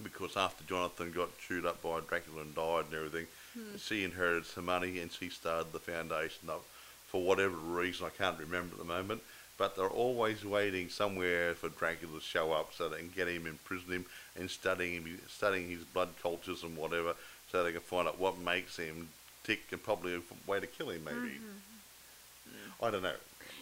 Because after Jonathan got chewed up by Dracula and died and everything, Hmm. she inherited some money and she started the foundation up for whatever reason I can't remember at the moment. but they're always waiting somewhere for Dracula to show up so they can get him, imprison him, and studying him, studying his blood cultures and whatever, so they can find out what makes him tick and probably a way to kill him. Maybe I don't know.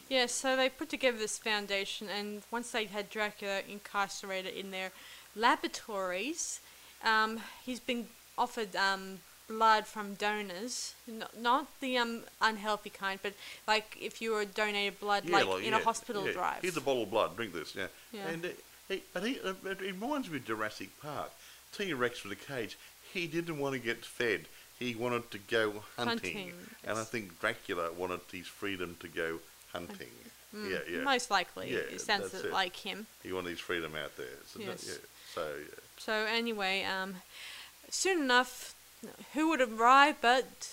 Yeah, so they put together this foundation, and once they had Dracula incarcerated in their laboratories, um, he's been offered um, blood from donors, not, not the um, unhealthy kind, but like if you were donated blood, like, in yeah, a hospital yeah. drive. Here's a bottle of blood. Drink this. Yeah. Yeah. And uh, he, but he, uh, it reminds me of Jurassic Park. T Rex with a cage. He didn't want to get fed. He wanted to go hunting. Hunting, And I think Dracula wanted his freedom to go hunting. Mm, Yeah, yeah. Most likely, Yeah, it sounds it. like him. He wanted his freedom out there. So Yes. yeah. So yeah. So anyway, um, soon enough, who would arrive but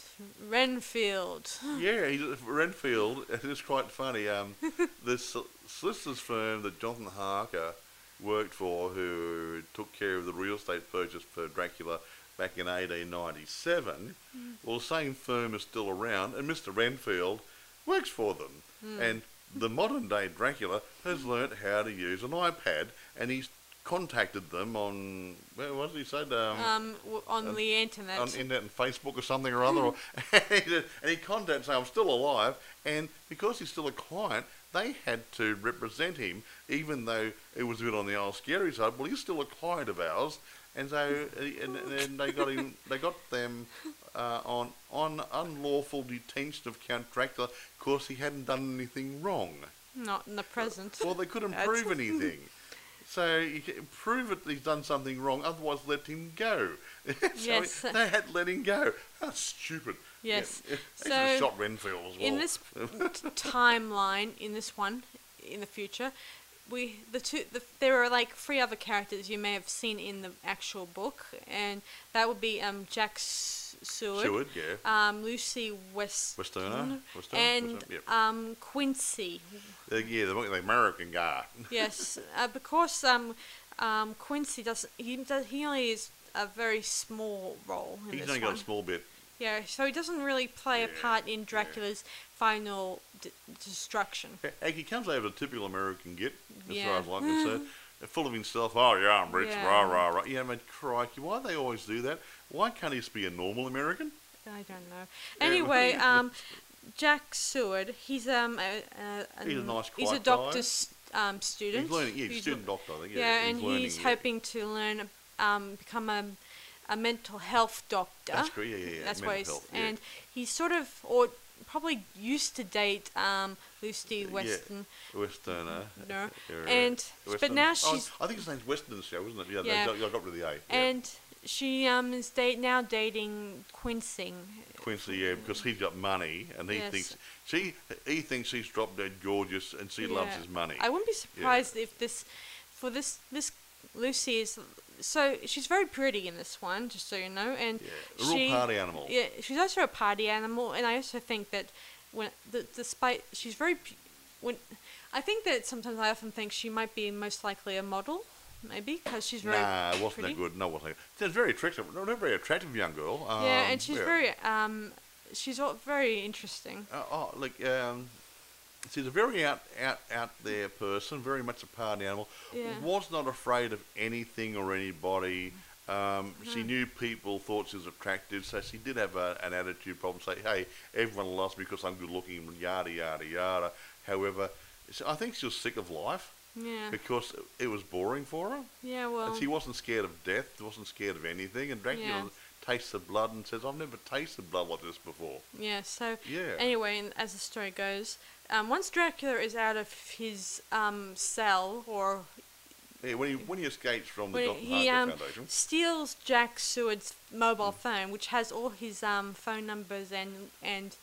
Renfield? <gasps> Yeah, he's Renfield. It's quite funny. Um, <laughs> the sol- solicitors firm that Jonathan Harker worked for, who took care of the real estate purchase for Dracula back in 1897, well, the same firm is still around, and Mr. Renfield works for them. And the modern day Dracula has learnt how to use an iPad, and he's contacted them on well, what did he say? Um, Um, on um, the internet. on internet and Facebook or something or other, or, <laughs> <laughs> and, he, and he contacted saying, I'm still alive, and because he's still a client, they had to represent him, even though it was a bit on the old scary side. Well, he's still a client of ours, and so and, and they got him, they got them uh, on on unlawful detention of Count Dracula, course he hadn't done anything wrong. Not in the present. Well, they couldn't prove anything. So you can prove it he's done something wrong, otherwise let him go. <laughs> so Yes. they had let him go. That's stupid. Yes. Yeah. <laughs> They So, shot Renfield as well. in this <laughs> timeline, in this one, in the future, we the two the, there are like three other characters you may have seen in the actual book, and that would be um Jack Seward, Seward, yeah. um Lucy West, Westerner, Westerner, and Westerner, yep. um Quincy. Uh, yeah, the, the American guy. yes, <laughs> uh, because um um Quincy doesn't he does he only is a very small role in He's only one. got a small bit. Yeah, so he doesn't really play Yeah, a part in. Dracula's final d- destruction. Hey, he comes over a typical American git, as Yeah. far as I'm concerned. Full of himself, oh yeah, I'm rich, Yeah. rah, rah, rah. Yeah, I man, crikey, why do they always do that? Why can't he just be a normal American? I don't know. <laughs> Anyway, um, Jack Seward, he's um a, a, He's a nice, he's a doctor's um student. He's learning, yeah, he's a student l- doctor, I think. Yeah, Yeah, and learning, he's yeah. hoping to learn um become a a mental health doctor. That's great, yeah, yeah, yeah. That's mental why he's health, yeah. and he's sort of or probably used to date um Lucy Yeah. Weston. Westerner. No. uh, And but Weston- now oh, she's I think his name's Weston in the show, isn't it? Yeah, Yeah. They, got- I got rid of the A. Yeah. and she um is date now dating Quincy. Quincy, yeah, because he's got money, and he Yes. thinks she he thinks she's drop dead gorgeous, and she loves his money. I wouldn't be surprised if this, for this this Lucy is so she's very pretty in this one, just so you know, and yeah, a real she party animal. yeah she's also a party animal, and I also think that when the, despite she's very when I think that sometimes I often think she might be most likely a model, maybe because she's very Nah, wasn't pretty. that good. No, wasn't. She's very attractive. Not a very attractive young girl. Um, yeah, and she's yeah. very um she's all very interesting. Uh, oh, look, um, she's a very out, out, out there person. Very much a party animal. Yeah. Was not afraid of anything or anybody. Um, Mm-hmm. She knew people thought she was attractive, so she did have a, an attitude problem. Say, hey, everyone loves me because I'm good looking, yada yada yada. However, I think she was sick of life Yeah, because it was boring for her. yeah. Well, And she wasn't scared of death, wasn't scared of anything. And Dracula Yeah. Tastes the blood and says, I've never tasted blood like this before. Yeah, so Yeah. anyway, as the story goes, um, once Dracula is out of his um, cell or Yeah, when he when he escapes from the Jonathan he um, Foundation, steals Jack Seward's mobile phone, which has all his um, phone numbers and and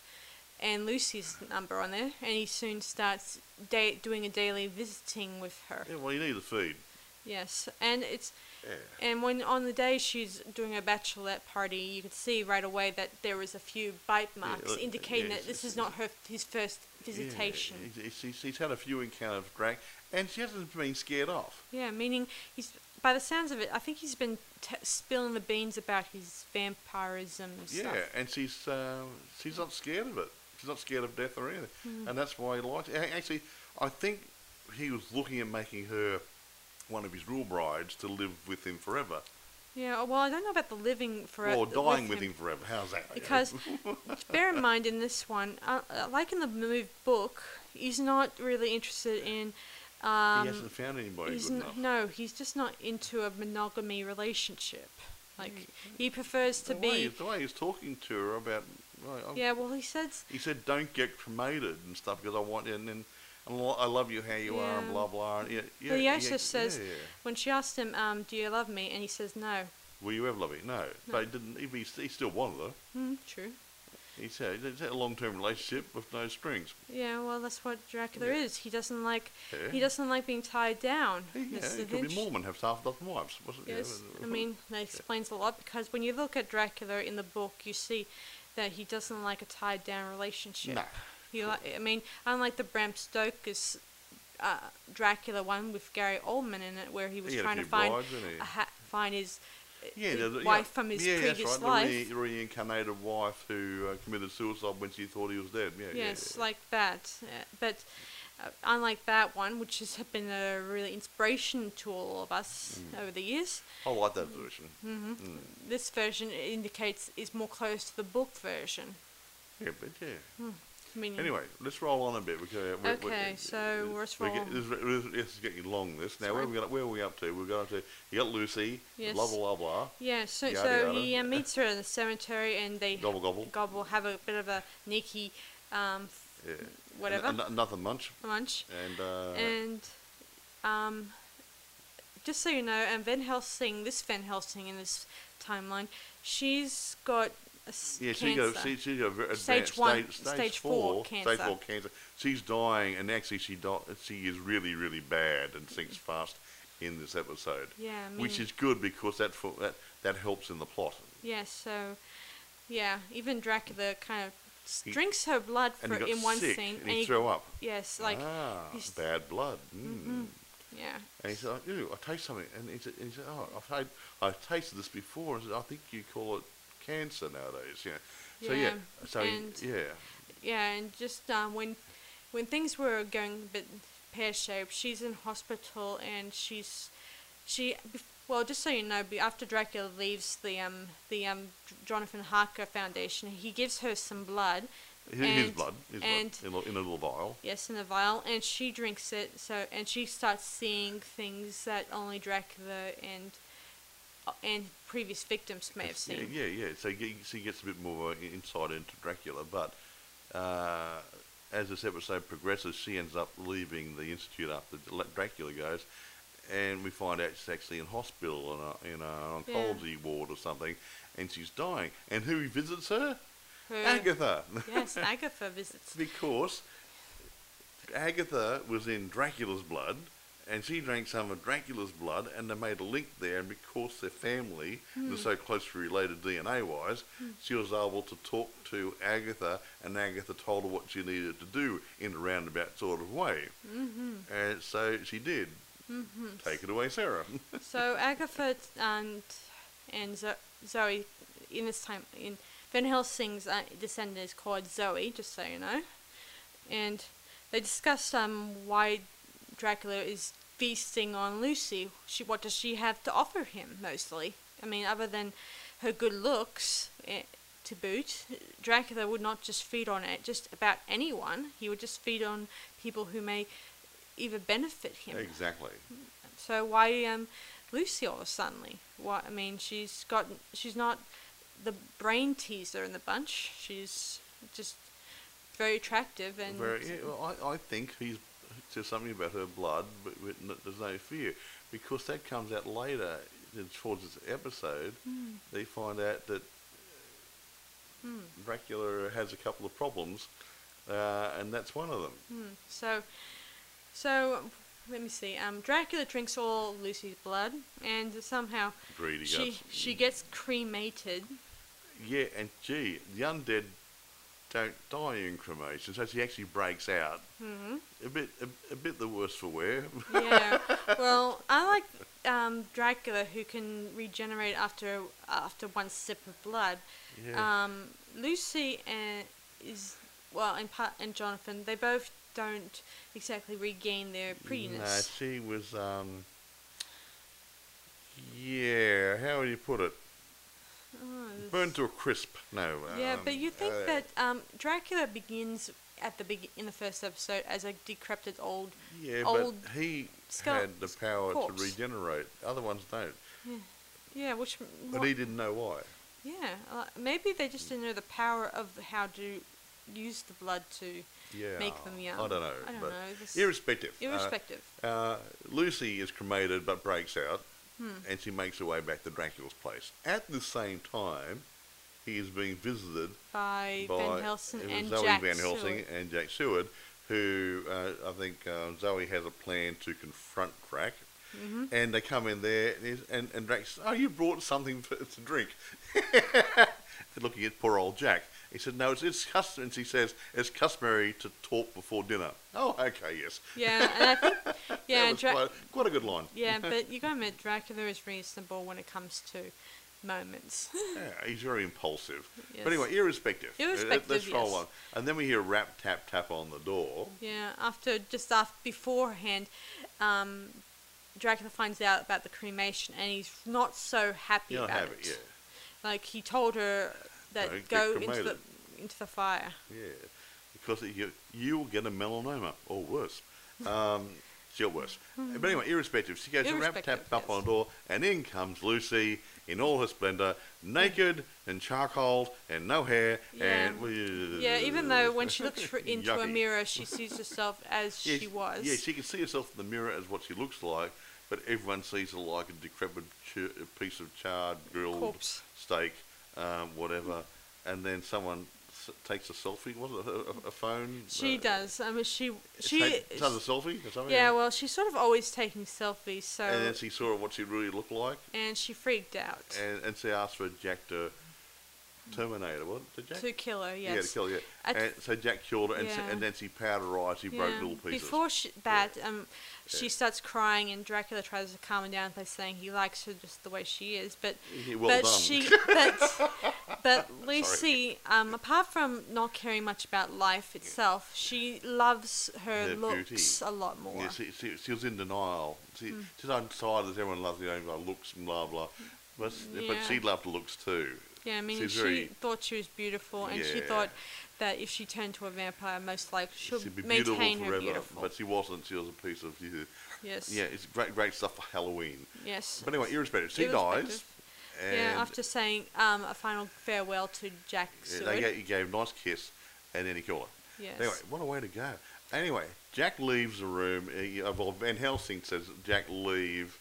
and Lucy's number on there, and he soon starts da- doing a daily visiting with her. yeah, well, you need the feed. Yes, and it's Yeah. and when on the day she's doing a bachelorette party, you could see right away that there was a few bite marks look, indicating that this is not her his first visitation. Yeah, he's, he's, had a few encounters with Drac, and she hasn't been scared off. Yeah, meaning he's by the sounds of it, I think he's been t- spilling the beans about his vampirism Yeah, stuff. and she's uh, she's not scared of it. She's not scared of death or anything, Hmm. and that's why he likes. it. Actually, I think he was looking at making her one of his real brides to live with him forever. Yeah, well, I don't know about the living forever. or dying with him. forever. How's that? Because <laughs> bear in mind in this one, uh, uh, like in the movie book, he's not really interested in. Um, he hasn't found anybody good n- enough. no, he's just not into a monogamy relationship. Like he prefers to the, way, be. the way he's talking to her about, Yeah, well, he says. he said, "Don't get cremated and stuff because I want you." And then, I love you how you are, and blah blah. And yeah, yeah, But he yeah, says- yeah. When she asked him, um, "Do you love me?" and he says, "No." "Will you ever love me?" No, but he didn't. He, he, he still wanted her. Hmm, true. He said it's a long-term relationship with no strings. Yeah, well, that's what Dracula Yeah. is. He doesn't like. Yeah. He doesn't like being tied down. Yeah, Mr. it could be. Mormon, have half a dozen wives, wasn't? Yes, I mean that explains a lot because when you look at Dracula in the book, you see that he doesn't like a tied down relationship. No. He li- I mean, unlike the Bram Stoker's uh, Dracula one with Gary Oldman in it, where he was He had a trying to few find brides, didn't he? ha- find his uh, Yeah, the the, wife from his yeah, previous that's right. life. The re- reincarnated wife who uh, committed suicide when she thought he was dead. Yeah, yeah, yes, yeah. like that. Uh, but uh, unlike that one, which has been a really inspiration to all of us Mm. over the years, I like that version. hmm Mm. this version indicates is more close to the book version. Yeah, but yeah. Anyway, let's roll on a bit because uh, we're, Okay, we're, so let's we're roll get- this, is- this is getting long. This now, where we got? Where are we up to? We're going to. You got Lucy. Yes. Blah blah blah blah. Yeah, so Yada, so yada. he uh, meets her in the cemetery, and they Gobble gobble. gobble have a bit of a sneaky, um, Yeah. whatever An- an- another munch. lunch, And uh, and um, just so you know, and Van Helsing, this Van Helsing in this timeline, she's got a s- yeah, cancer. she got she she got very Stage advanced one- stage, stage, stage four, four stage cancer. four cancer. She's dying, and actually she di- she is really really bad and sinks fast in this episode, yeah, I mean, which is good because that fo- that that helps in the plot. yeah. So, yeah, even Dracula kind of s- He- drinks her blood And he got in one sick, scene, and he threw up. yes, like ah, he's- bad blood. Mm. Mhm. yeah. And he said, oh, ew, I taste something. And he said, and he said oh, I've, had, I've tasted this before. I said, I think you call it cancer nowadays. Yeah. So, yeah. Yeah, So, he- and- yeah. Yeah, and just um, when when things were going a bit pear shaped, she's in hospital and she's she well just so you know, be- after Dracula leaves the um the um Jonathan Harker Foundation, he gives her some blood. His, his blood. His and- blood. In a, in a little vial. Yes, in a vial, and she drinks it. So and she starts seeing things that only Dracula and uh, and previous victims may have seen. yeah, yeah. So he, so he gets a bit more insight into Dracula. But uh, as this episode progresses, she ends up leaving the institute after Dracula goes. And we find out she's actually in hospital in, a, in an Yeah. oncology ward or something, and she's dying. And who visits her? Her- Agatha. yes, <laughs> Agatha visits. because Agatha was in Dracula's blood, and she drank some of Dracula's blood, and they made a link there. And because their family Hmm. was so closely related DNA wise, she was able to talk to Agatha, and Agatha told her what she needed to do in a roundabout sort of way. hmm And so she did. hmm Take it away, Sarah. <laughs> So Agatha and and Zo- Zoe in this time in Van Helsing's uh, descendant is called Zoe, just so you know, and they discussed um why Dracula is feasting on Lucy. She what does she have to offer him mostly? I mean, other than her good looks. Eh, to boot, Dracula would not just feed on it, just about anyone. He would just feed on people who may either benefit him. exactly. So why um Lucy all of a suddenly? Why I mean she's got she's not the brain teaser in the bunch. She's just very attractive and Very, yeah, well, I, I think he's says something about her blood, but, there's no fear because that comes out later towards this episode. Hmm, They find out that hmm, Dracula has a couple of problems, uh, and that's one of them. hmm. So so let me see. Um Dracula drinks all Lucy's blood and somehow Greedy she guts. she gets cremated. Yeah, and gee, the undead don't die in cremation, so she actually breaks out. hmm A bit, a, a bit the worse for wear. Yeah. <laughs> well, I like um, Dracula who can regenerate after after one sip of blood. yeah. Um, Lucy and is well, and Pat and Jonathan, they both don't exactly regain their No, prettiness. she was. Um, yeah, how would you put it? Oh, Burned to a crisp. No. yeah, um, but you think uh, that um, Dracula begins at the beg- in the first episode as a decrepit old. Yeah, old but he had the power corpse. to regenerate. Other ones don't. Yeah, yeah, which. But he didn't know why. yeah, uh, maybe they just didn't know the power of how to use the blood to Yeah. make them young. I don't know. I don't know. This, Irrespective. uh, irrespective. Uh, Lucy is cremated but breaks out, Hmm. and she makes her way back to Dracula's place. At the same time, he is being visited by, by Van Helsing and Zoe Jack Van Helsing Seward. and Jack Seward, who uh, I think uh, Zoe has a plan to confront Drac. Mm-hmm. And they come in there, and, and, and Drac says, Oh, you brought something for, to drink. <laughs> Looking at poor old Jack. He said, No, it's, it's custom. And she says, It's customary to talk before dinner. Oh, okay, yes. Yeah, and I think <laughs> yeah, Dra- quite, quite a good line. yeah, <laughs> but you gotta admit Dracula is reasonable when it comes to moments. <laughs> Yeah, he's very impulsive. Yes. But anyway, irrespective. uh, Irrespective, Let's roll yes. on. And then we hear rap, tap, tap on the door. yeah, after just after beforehand, um, Dracula finds out about the cremation and he's not so happy You don't about it. it, yeah. Like he told her that go into the into the fire. Yeah, because you you will get a melanoma or worse. Um, <laughs> still worse. But anyway, irrespective, she goes rap tap Irrespective, up on the door, and in comes Lucy in all her splendour, naked and charcoal and no hair. Yeah. And Yeah, even though when she looks into a mirror, she sees herself as <laughs> Yeah, she was. Yeah, she can see herself in the mirror as what she looks like, but everyone sees her like a decrepit ch- piece of charred grilled Corpse. steak, um, whatever. And then someone s- takes a selfie. Was it a, a, phone? She Uh, does. I mean, she she. take- does a selfie or something. yeah, well, she's sort of always taking selfies, so And then she saw what she really looked like, and she freaked out and, and she asked for Jack to terminate her. What? did Jack? to kill her. Yeah, to Yes. kill her. At And so Jack killed her, and, s- Yeah. and then she powderized. She broke little pieces. Before she, that, um, she Yeah. starts crying, and Dracula tries to calm her down by saying he likes her just the way she is. But Yeah, well but done. she <laughs> but but Lucy, um, apart from not caring much about life itself, she loves her Her looks beauty. a lot more. Yeah, she, she, she was in denial. She, Hmm. She's undecided. Everyone loves you know, looks and blah blah. But, but Yeah. she loved looks too. Yeah, I mean, she very- thought she was beautiful, and she thought that if she turned to a vampire, most likely she'll be beautiful maintain her forever. beautiful. But she wasn't. She was a piece of yeah. yes. yeah it's great, great stuff for Halloween. Yes. But anyway, irrespective, she dies. Irrespective. And Yeah, after saying um, a final farewell to Jack yeah, Seward. they gave, he gave a nice kiss, and then he killed her. yes. Anyway, what a way to go. Anyway, Jack leaves the room. He, uh, well, Van Helsing says, Jack, leave.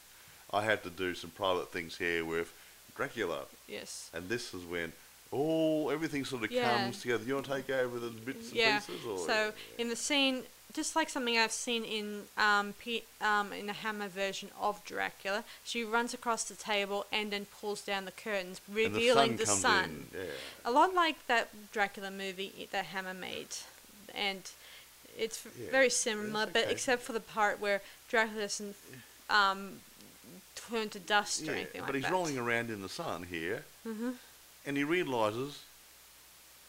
I have to do some private things here with Dracula. Yes. And this is when all everything sort of Yeah. comes together. You want to take over the bits and Yeah. pieces? Or? So in the scene, just like something I've seen in um, P, um in the Hammer version of Dracula, she runs across the table and then pulls down the curtains, and the sun comes sun. Yeah. A lot like that Dracula movie that Hammer made, and it's Yeah, very similar, that's but except for the part where Dracula doesn't um, turn to dust Yeah, or anything like that. but he's rolling around in the sun here, hmm and he realizes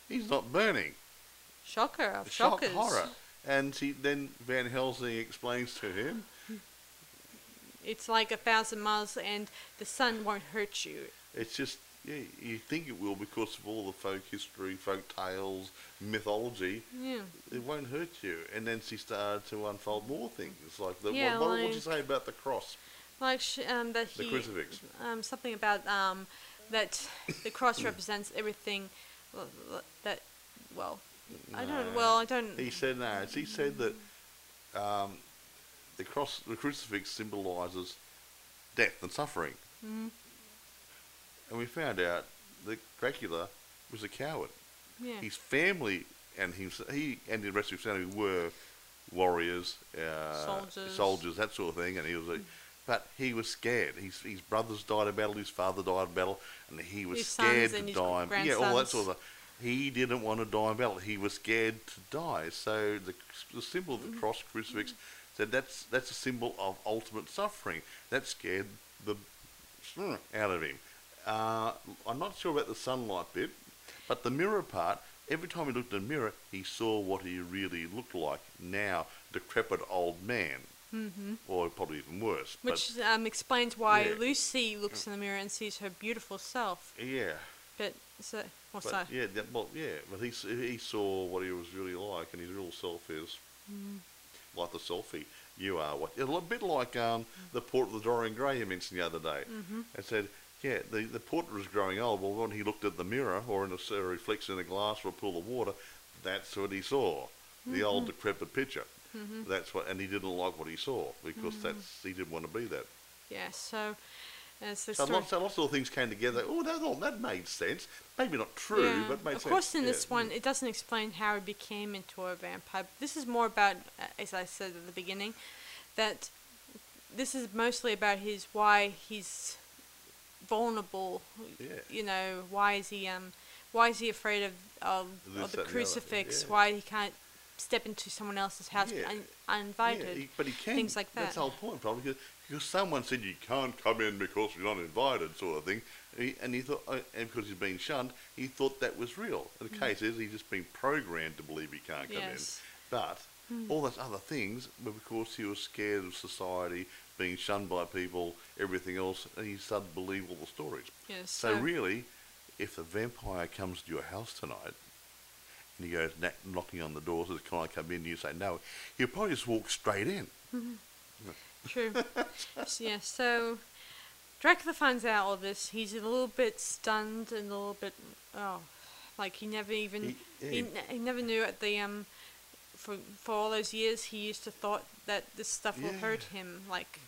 he's not burning. Shocker of Shock shockers. horror. And she, then Van Helsing explains to him, It's like a thousand miles, and the sun won't hurt you. it's just, yeah, you think it will because of all the folk history, folk tales, mythology. Yeah. It won't hurt you. And then she started to unfold more things. Like, the, Yeah, what, what would you say about the cross, Like sh- um, that the he crucifix? um, something about um, that the cross represents everything that well I don't well I don't He said no. She said that um, the cross, the crucifix symbolises death and suffering. Mhm. And we found out that Dracula was a coward. yeah His family and his, he and the rest of his family were warriors, uh, Soldiers. soldiers, that sort of thing. And he was a, but he was scared. His his brothers died in battle. His father died in battle, and he was His scared to die. in- Yeah, all that sort of. stuff. He didn't want to die in battle. He was scared to die. So the, the symbol of the Mm-hmm. cross crucifix said that's that's a symbol of ultimate suffering. That scared the <laughs> out of him. Uh, I'm not sure about the sunlight bit, but the mirror part every time he looked in the mirror, he saw what he really looked like now, decrepit old man, mm-hmm. or probably even worse. Which um, explains why Yeah. Lucy looks in the mirror and sees her beautiful self. yeah, But so, well, but so yeah, that, well, yeah, but he he saw what he was really like, and his real self is Mm. like the selfie. You are what a bit like um, the portrait of the Dorian Gray you mentioned the other day. Mm-hmm. And said, yeah, the the portrait was growing old. Well, when he looked at the mirror or in a, a reflection in a glass or a pool of water, that's what he saw. The old Mm-hmm. decrepit picture. That's what, and he didn't like what he saw because Mm-hmm. that's he didn't want to be that. yeah, so as the So lots, so lots of things came together. Oh, that all that made sense. Maybe not true, yeah. but made of sense. course, in Yeah. this one, it doesn't explain how he became into a vampire. This is more about, uh, as I said at the beginning, that this is mostly about his why he's vulnerable. Yeah. You know, why is he um, why is he afraid of of, of the and the other, crucifix? Why he can't step into someone else's house Yeah. un- uninvited? Yeah, he, but he can. Things like that. That's that. the whole point, probably, because, because someone said you can't come in because you're not invited, sort of thing. And he, and he thought, uh, and because he's been shunned, he thought that was real. And the case is, he's just been programmed to believe he can't come Mm. Yes. In. But all those other things were because he was scared of society, being shunned by people, everything else, and he started to believe all the stories. Yes. So really, if the vampire comes to your house tonight and he goes knack, knocking on the door, says, "Can I come in?" and you say no, he'll probably just walk straight in. <laughs> True. S- yeah, so Dracula finds out all this. He's a little bit stunned and a little bit, oh, like he never even, He- yeah, he, he- ne- he never knew at the, um, for, for all those years he used to thought that this stuff will hurt him, like,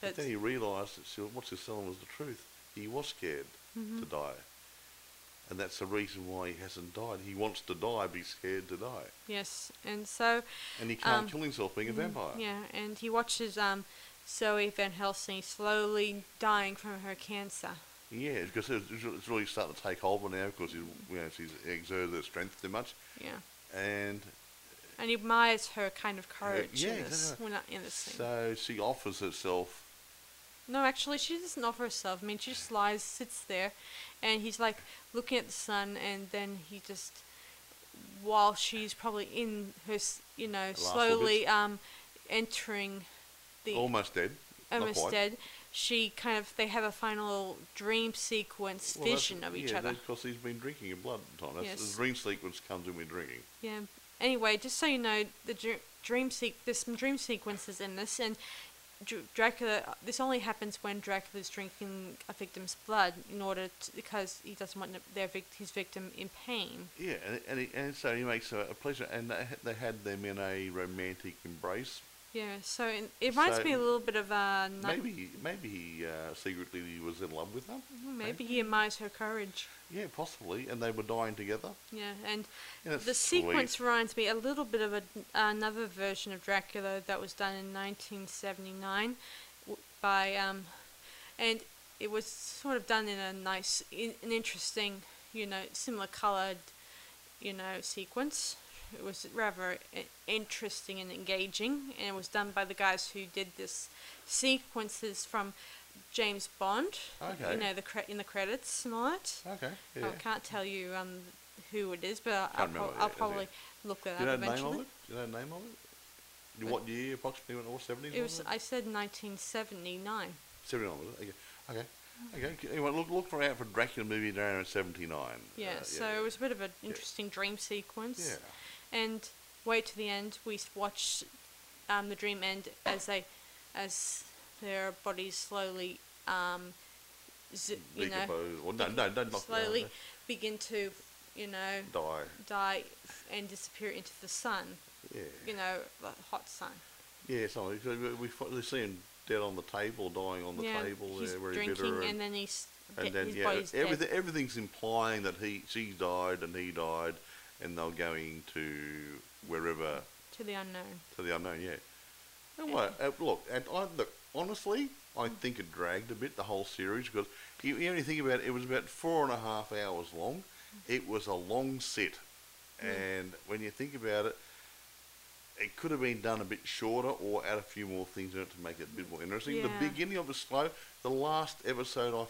But that, then he realised that see, what's he's telling was the truth. He was scared Mm-hmm. to die, and that's the reason why he hasn't died. He wants to die, but he's scared to die, yes, and so, and he can't Um, kill himself being a vampire. yeah, and he watches, um, Zoe Van Helsing slowly dying from her cancer. Yeah, because it's, really starting to take her now because he's, you know, she's exerted her strength too much, Yeah. and And he admires her kind of courage yeah, in this, exactly. in this scene. so she offers herself. No, actually, she doesn't offer herself. I mean, she just lies, sits there, and he's like looking at the sun, and then he just, while she's probably in her, you know, slowly um, entering the almost dead. almost dead, she kind of they have a final dream sequence Well, vision of each other. yeah, other. because he's been drinking in blood time. That's, Yes. The dream sequence comes when we're drinking. Yeah. Anyway, just so you know, the dr- dream sequ- there's some dream sequences in this, and Dr- Dracula. This only happens when Dracula is drinking a victim's blood in order to, because he doesn't want their vic- his victim in pain. Yeah, and, and, he, and so he makes a, a pleasure, and they, they had them in a romantic embrace. Yeah. So in, it reminds So me a little bit of uh, Ni- Maybe, maybe he uh, secretly he was in love with her. maybe he admires her courage. Yeah, possibly, and they were dying together. Yeah, and that's the sweet. sequence reminds me a little bit of a, another version of Dracula that was done in 1979 by um, and it was sort of done in a nice, in, an interesting, you know, similar colored, you know, sequence. It was rather interesting and engaging, and it was done by the guys who did this sequences from James Bond. Okay. You know, the cre- in the credits and all that. Okay, yeah. I can't tell you um who it is, but I'll, Can't remember prob- what I'll it is, probably yeah. look that Do you know up the name eventually. of it? Do you know the name of it? What? What year approximately? When it was seventies? It was I said 1979. seventy nine. was it? Okay, okay, okay. Anyway, look look for out for Dracula movie around seventy nine. Yeah, so it was a bit of an interesting dream sequence. Yeah. And wait to the end. We watch um, the dream end as they, as their bodies slowly, um, z- you know, Well, no, no, knock slowly begin to, you know, die. die f- and disappear into the sun. Yeah. You know, the hot sun. Yeah, so we, we, we see him dead on the table, dying on the yeah, table he's there, very drinking, bitter, and, and, then he's and then yeah, dead. everything everything's implying that he she died and he died, and they're going to wherever to the unknown. to the unknown. Yeah. And what? Uh, look, and I look honestly, Mm. I think it dragged a bit the whole series because you, you only think about it, it was about four and a half hours long. Mm. It was a long sit, and when you think about it, it could have been done a bit shorter or add a few more things in it to make it a bit more interesting. Yeah. The beginning of the slow, the last episode I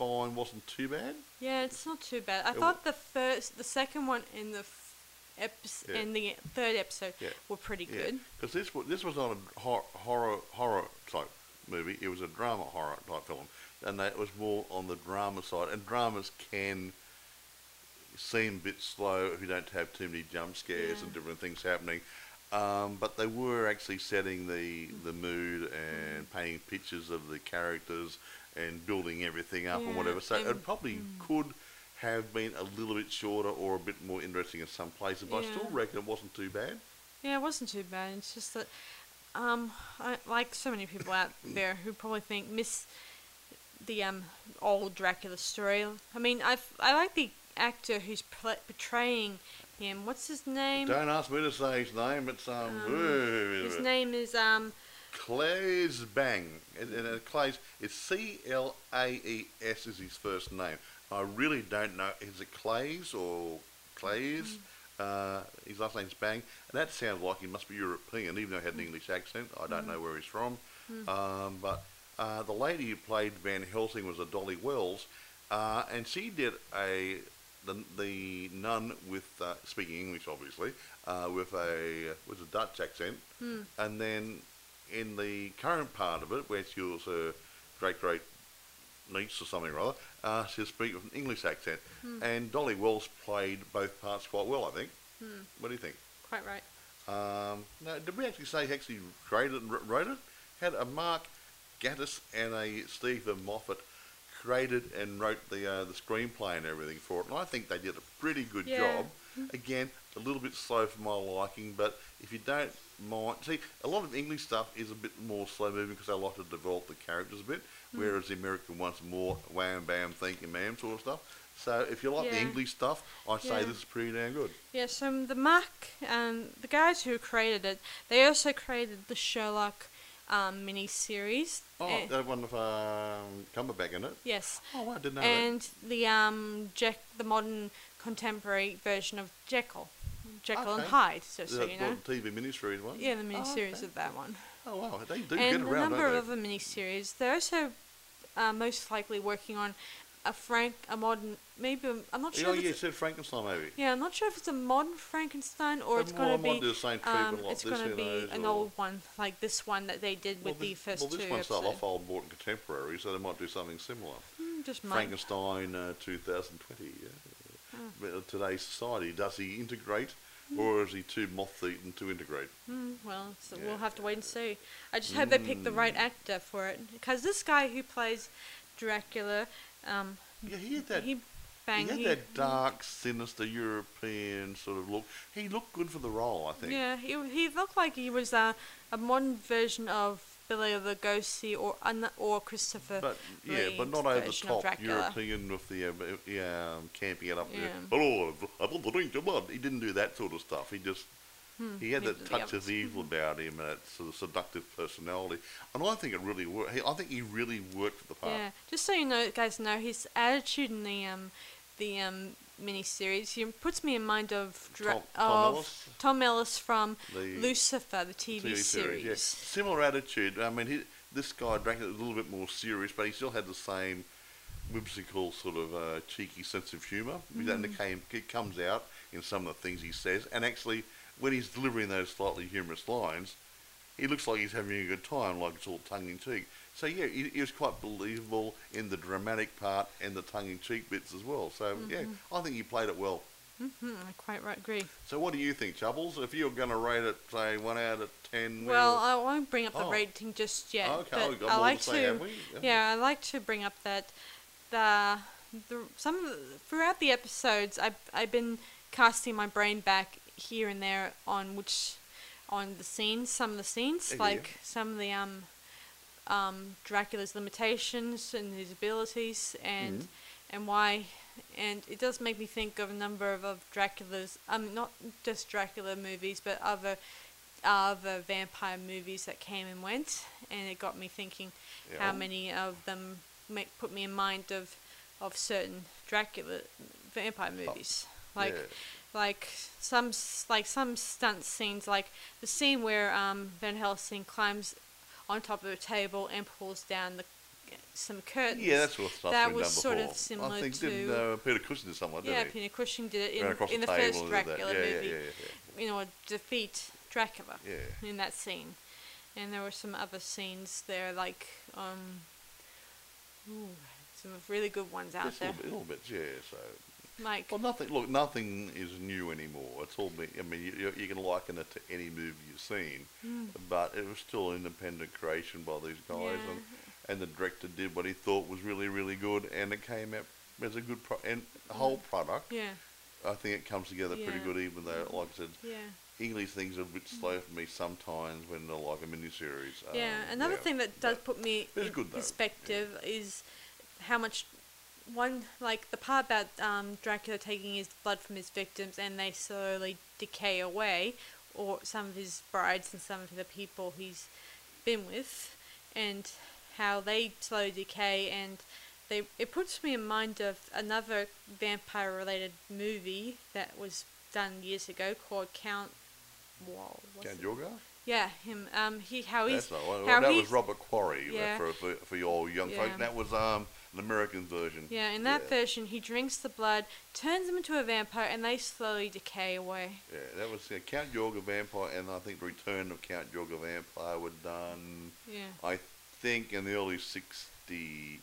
fine, wasn't too bad. Yeah, it's not too bad. I It thought the first, the second one, and the f- eps- Yeah. and the third episode Yeah. were pretty Yeah, good. because this this was not a hor- horror horror type movie. It was a drama horror type film, and that was more on the drama side. And dramas can seem a bit slow if you don't have too many jump scares and different things happening. Um, but they were actually setting the, the mood and Mm. painting pictures of the characters and building everything up and whatever. So it probably mm. could have been a little bit shorter or a bit more interesting in some places. But I still reckon it wasn't too bad. Yeah, it wasn't too bad. It's just that, um, I, like so many people out <coughs> there who probably think miss the um old Dracula story. I mean, I I like the actor who's pl- portraying him. What's his name? Don't ask me to say his name. It's um, Um, His name is um. Claes Bang. And, and uh, Claes, it's C L A E S is his first name. I really don't know. Is it Claes or Claes? Uh, his last name's Bang, and that sounds like he must be European, even though he had an English accent. I don't know where he's from. Um, but uh, the lady who played Van Helsing was a Dolly Wells, uh, and she did a the, the nun with uh, speaking English, obviously, uh, with a with a Dutch accent, and then in the current part of it, where she was a great great niece or something or other, uh, she'll speak with an English accent, and Dolly Wells played both parts quite well, I think. What do you think? Quite right. Um, now, did we actually say he actually created and wrote it? Had a Mark Gatiss and a Steven Moffat created and wrote the uh, the screenplay and everything for it, and I think they did a pretty good Yeah. job. Again, a little bit slow for my liking, but if you don't mind, see, a lot of English stuff is a bit more slow moving because they like to develop the characters a bit, whereas the American ones are more wham bam, thank you ma'am sort of stuff. So if you like the English stuff, I say Yeah. this is pretty damn good. Yeah, so the Mac, um, the guys who created it, they also created the Sherlock um, mini-series. Oh, Eh, that one with um, Cumberbatch in it. yes, Oh, I didn't know that. and the um, Jack, the modern contemporary version of Jekyll, Jekyll and Hyde. So, so you know, the TV miniseries one? yeah, the mini-series okay. of that one, Oh wow, they do and get a around, number don't of they? other mini-series. They're also uh, most likely working on a Frank, a modern, maybe a- I'm not sure. if yeah, it's it said Frankenstein maybe. Yeah, I'm not sure if it's a modern Frankenstein or But it's going to might be. do the same treatment Um, like it's going to be an or- old one like this one that they did with well, the this, first well, this two one started episodes. off old and contemporary, so they might do something similar. Mm, just. Frankenstein uh, 2020. Yeah. Ah. But in today's society, does he integrate, or is he too moth-eaten to integrate? Mm, well, so Yeah. we'll have to wait and see. I just hope they pick the right actor for it because this guy who plays Dracula, um, Yeah, he had that. he bang. he had he- that dark, sinister European sort of look. He looked good for the role, I think. Yeah, he he looked like he was a a modern version of Bela Lugosi or an- or Christopher. But yeah, but not over the top European with the uh, yeah, um, camping it up there. Yeah. Hello, I want to drink blood. He didn't do that sort of stuff. He just Hmm, he had that the touch of evil <laughs> about him and that sort of seductive personality. And I think it really worked. I think he really worked for the part. Yeah, just so you know, guys know his attitude in the um the um miniseries. He puts me in mind of Dra- Tom- Tom of Ellis? Tom Ellis from The Lucifer, the TV, TV series. yeah. Similar attitude. I mean, he, this guy Dracula was a little bit more serious, but he still had the same whimsical sort of uh, cheeky sense of humour. And it, came, it comes out in some of the things he says. And actually, when he's delivering those slightly humorous lines, he looks like he's having a good time, like it's all tongue in cheek. So yeah, he, he was quite believable in the dramatic part and the tongue in cheek bits as well. So yeah, I think he played it well. hmm I quite right, agree. So what do you think, Chubbles? If you're going to rate it, say one out of ten, Well, I won't bring up the Oh. rating just yet, okay, but we've got I like to say, to. we? Yeah, I like to bring up that the the some of the, throughout the episodes, I've I've been casting my brain back here and there on which on the scenes, some of the scenes, Yeah, yeah. like some of the um um Dracula's limitations and his abilities and Mhm. and why. And it does make me think of a number of, of Dracula's, um, not just Dracula movies, but other other vampire movies that came and went, and it got me thinking Yeah. how many of them make put me in mind of of certain Dracula vampire movies, like yeah. like some like some stunt scenes, like the scene where um, Van Helsing climbs on top of a table and pulls down the some curtains. Yeah, that's what stuff That been was done sort of before. similar I think didn't to- uh, Peter Cushing did something like that, yeah, didn't? Peter Cushing did it in, across in the, the, first table and did that. Dracula yeah, movie. Yeah, yeah, You know, defeat Dracula in that scene, and there were some other scenes there, like um, ooh, some really good ones out Just a there. little, bit, little bit, yeah. So, Like, well, nothing. Look, nothing is new anymore. It's all been. I mean, you, you- you can liken it to any movie you've seen, mm, but it was still independent creation by these guys, yeah, and and the director did what he thought was really, really good, and it came out as a good pro- and whole product. yeah, I think it comes together pretty good, even though, like I said, yeah. English things are a bit slow for me sometimes when they're like a miniseries. Yeah, Um, another yeah. thing that does put me in good though, yeah. perspective is how much one like the part about um, Dracula taking his blood from his victims and they slowly decay away, or some of his brides and some of the people he's been with, and how they slowly decay and. They, it puts me in mind of another vampire related movie that was done years ago called Count Wall. Count Yorga? Yeah, him. Um, he how he's That's not one. how that was Robert Quarry uh, Yeah. for, for for your young Yeah. folks. That was um an American version. Yeah, in that yeah. version, he drinks the blood, turns him into a vampire, and they slowly decay away. Yeah, that was uh, Count Yorga Vampire, and I think Return of Count Yorga Vampire were done. Yeah. I think in the early '60s.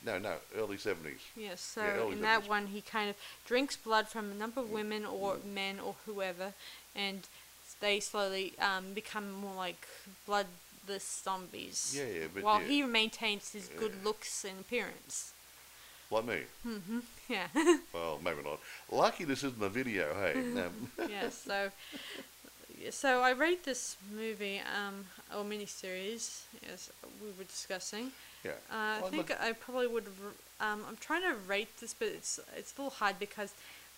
No, no, early '70s. Yeah, so Yeah, in that one, he kind of drinks blood from a number of women or men or whoever, and they slowly um, become more like bloodless zombies. Yeah, yeah, but while yeah, he maintains his good looks and appearance. Like me. hmm <laughs> Yeah. <laughs> Well, maybe not. Lucky this isn't a video. Hey, <laughs> um, yeah, so so I rate this movie um or miniseries as we were discussing. yeah. Uh, I think I probably would. Um, I'm trying to rate this, but it's it's a little hard because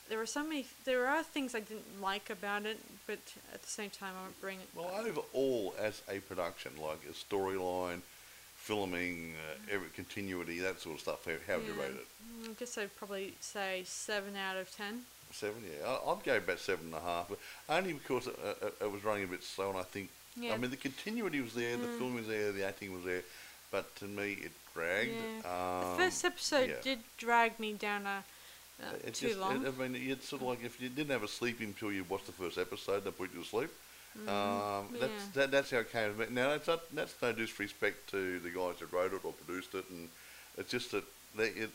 there are so many. There are things I didn't like about it, but at the same time, I won't bring it. Well, overall, as a production, like a storyline, filming, uh, every continuity, that sort of stuff, how, how would you rate it? I guess I'd probably say seven out of ten. Seven, yeah. I- I'd go about seven and a half, but only because it, it, it was running a bit slow, and I think, Yeah. I mean, the continuity was there, the Mm. film was there, the acting was there, but to me, it dragged. Yeah. Um, the first episode yeah. did drag me down a uh, too just, long. I mean, it's sort of like if you didn't have a sleep until you watched the first episode, they put you to sleep. Um, Mm, that's yeah. that, that's how it came about. Now that's not, that's no disrespect to the guys that wrote it or produced it, and it's just that they it,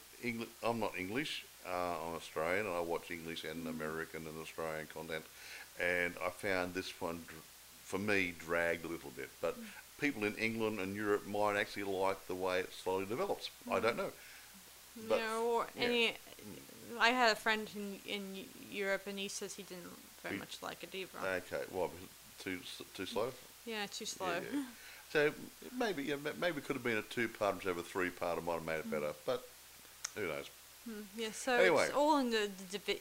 I'm not English. Uh, I'm Australian, and I watch English and American and Australian content, and I found this one, dr- for me, dragged a little bit. But people in England and Europe might actually like the way it slowly develops. I don't know. But or yeah. any. I had a friend in in Europe, and he says he didn't very He- much like it either. Okay, well, too too slow. yeah, too slow. Yeah, yeah. So maybe yeah, ma- maybe it could have been a two-part instead of a three-part. It might have made it better, but who knows? Mm, Yeah, so Anyway. it's all in the,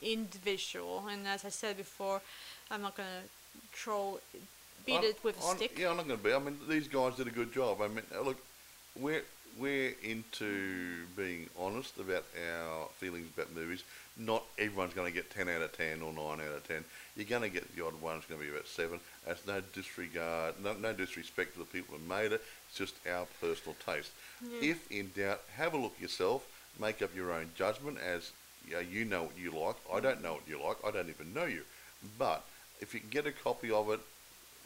individual, and as I said before, I'm not gonna troll, beat I'm- it with a I'm- stick. Yeah, I'm not going to be. I mean, these guys did a good job. I mean, look, we're we're into being honest about our feelings about movies. Not everyone's going to get 10 out of 10 or 9 out of 10. You're going to get the odd one. It's going to be about 7. That's no disregard, no, no disrespect to the people who made it. It's just our personal taste. Yeah. If in doubt, have a look yourself. Make up your own judgment as you know, you know what you like. I don't know what you like. I don't even know you. But if you can get a copy of it,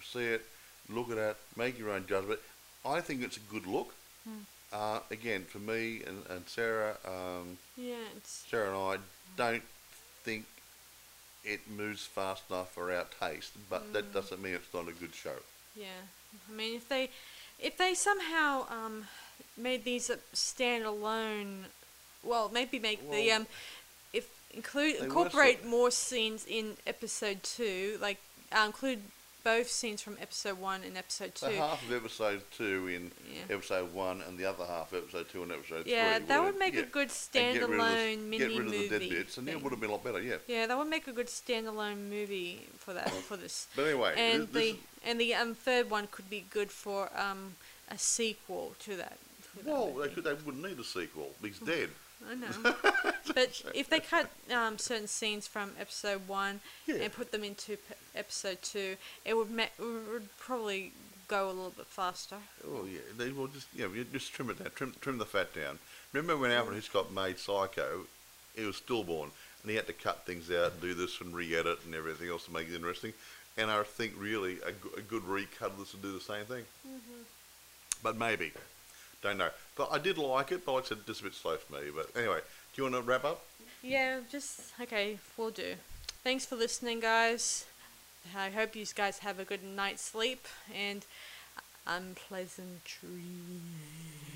see it, look at it, make your own judgment. I think it's a good look. Hmm. Uh, again, for me and, and Sarah, um, Yeah, it's Sarah and I don't think it moves fast enough for our taste, but that Mm. doesn't mean it's not a good show. yeah. I mean, if they if they somehow um made these a standalone, well, maybe make the um if include incorporate more scenes in episode two, like uh, include both scenes from episode one and episode two. The half of episode two in Yeah. episode one, and the other half episode two and episode Yeah, three. that would've- make yeah, a good and get rid of the- standalone mini rid of movie. the dead bits, and it would have been a lot better. Yeah. Yeah, that would make a good standalone movie for that for this. But anyway, And this, this the and the um, third one could be good for um, a sequel to that. to that Well, they, could, they wouldn't need a sequel. He's <laughs> dead. I know. <laughs> but if they cut um, certain scenes from episode one Yeah. and put them into p- episode two, it would ma- it would probably go a little bit faster. Oh yeah, they will just you know you just trim it down, trim trim the fat down. Remember when Alfred Hitchcock made Psycho? He was stillborn, and he had to cut things out do this and re-edit and everything else to make it interesting. And I think really a, a good recut of this would do the same thing. But maybe, don't know. But I did like it, but like I said, just a bit slow for me. But anyway, do you want to wrap up? Yeah, just okay, we'll do. Thanks for listening, guys. I hope you guys have a good night's sleep and unpleasant dreams.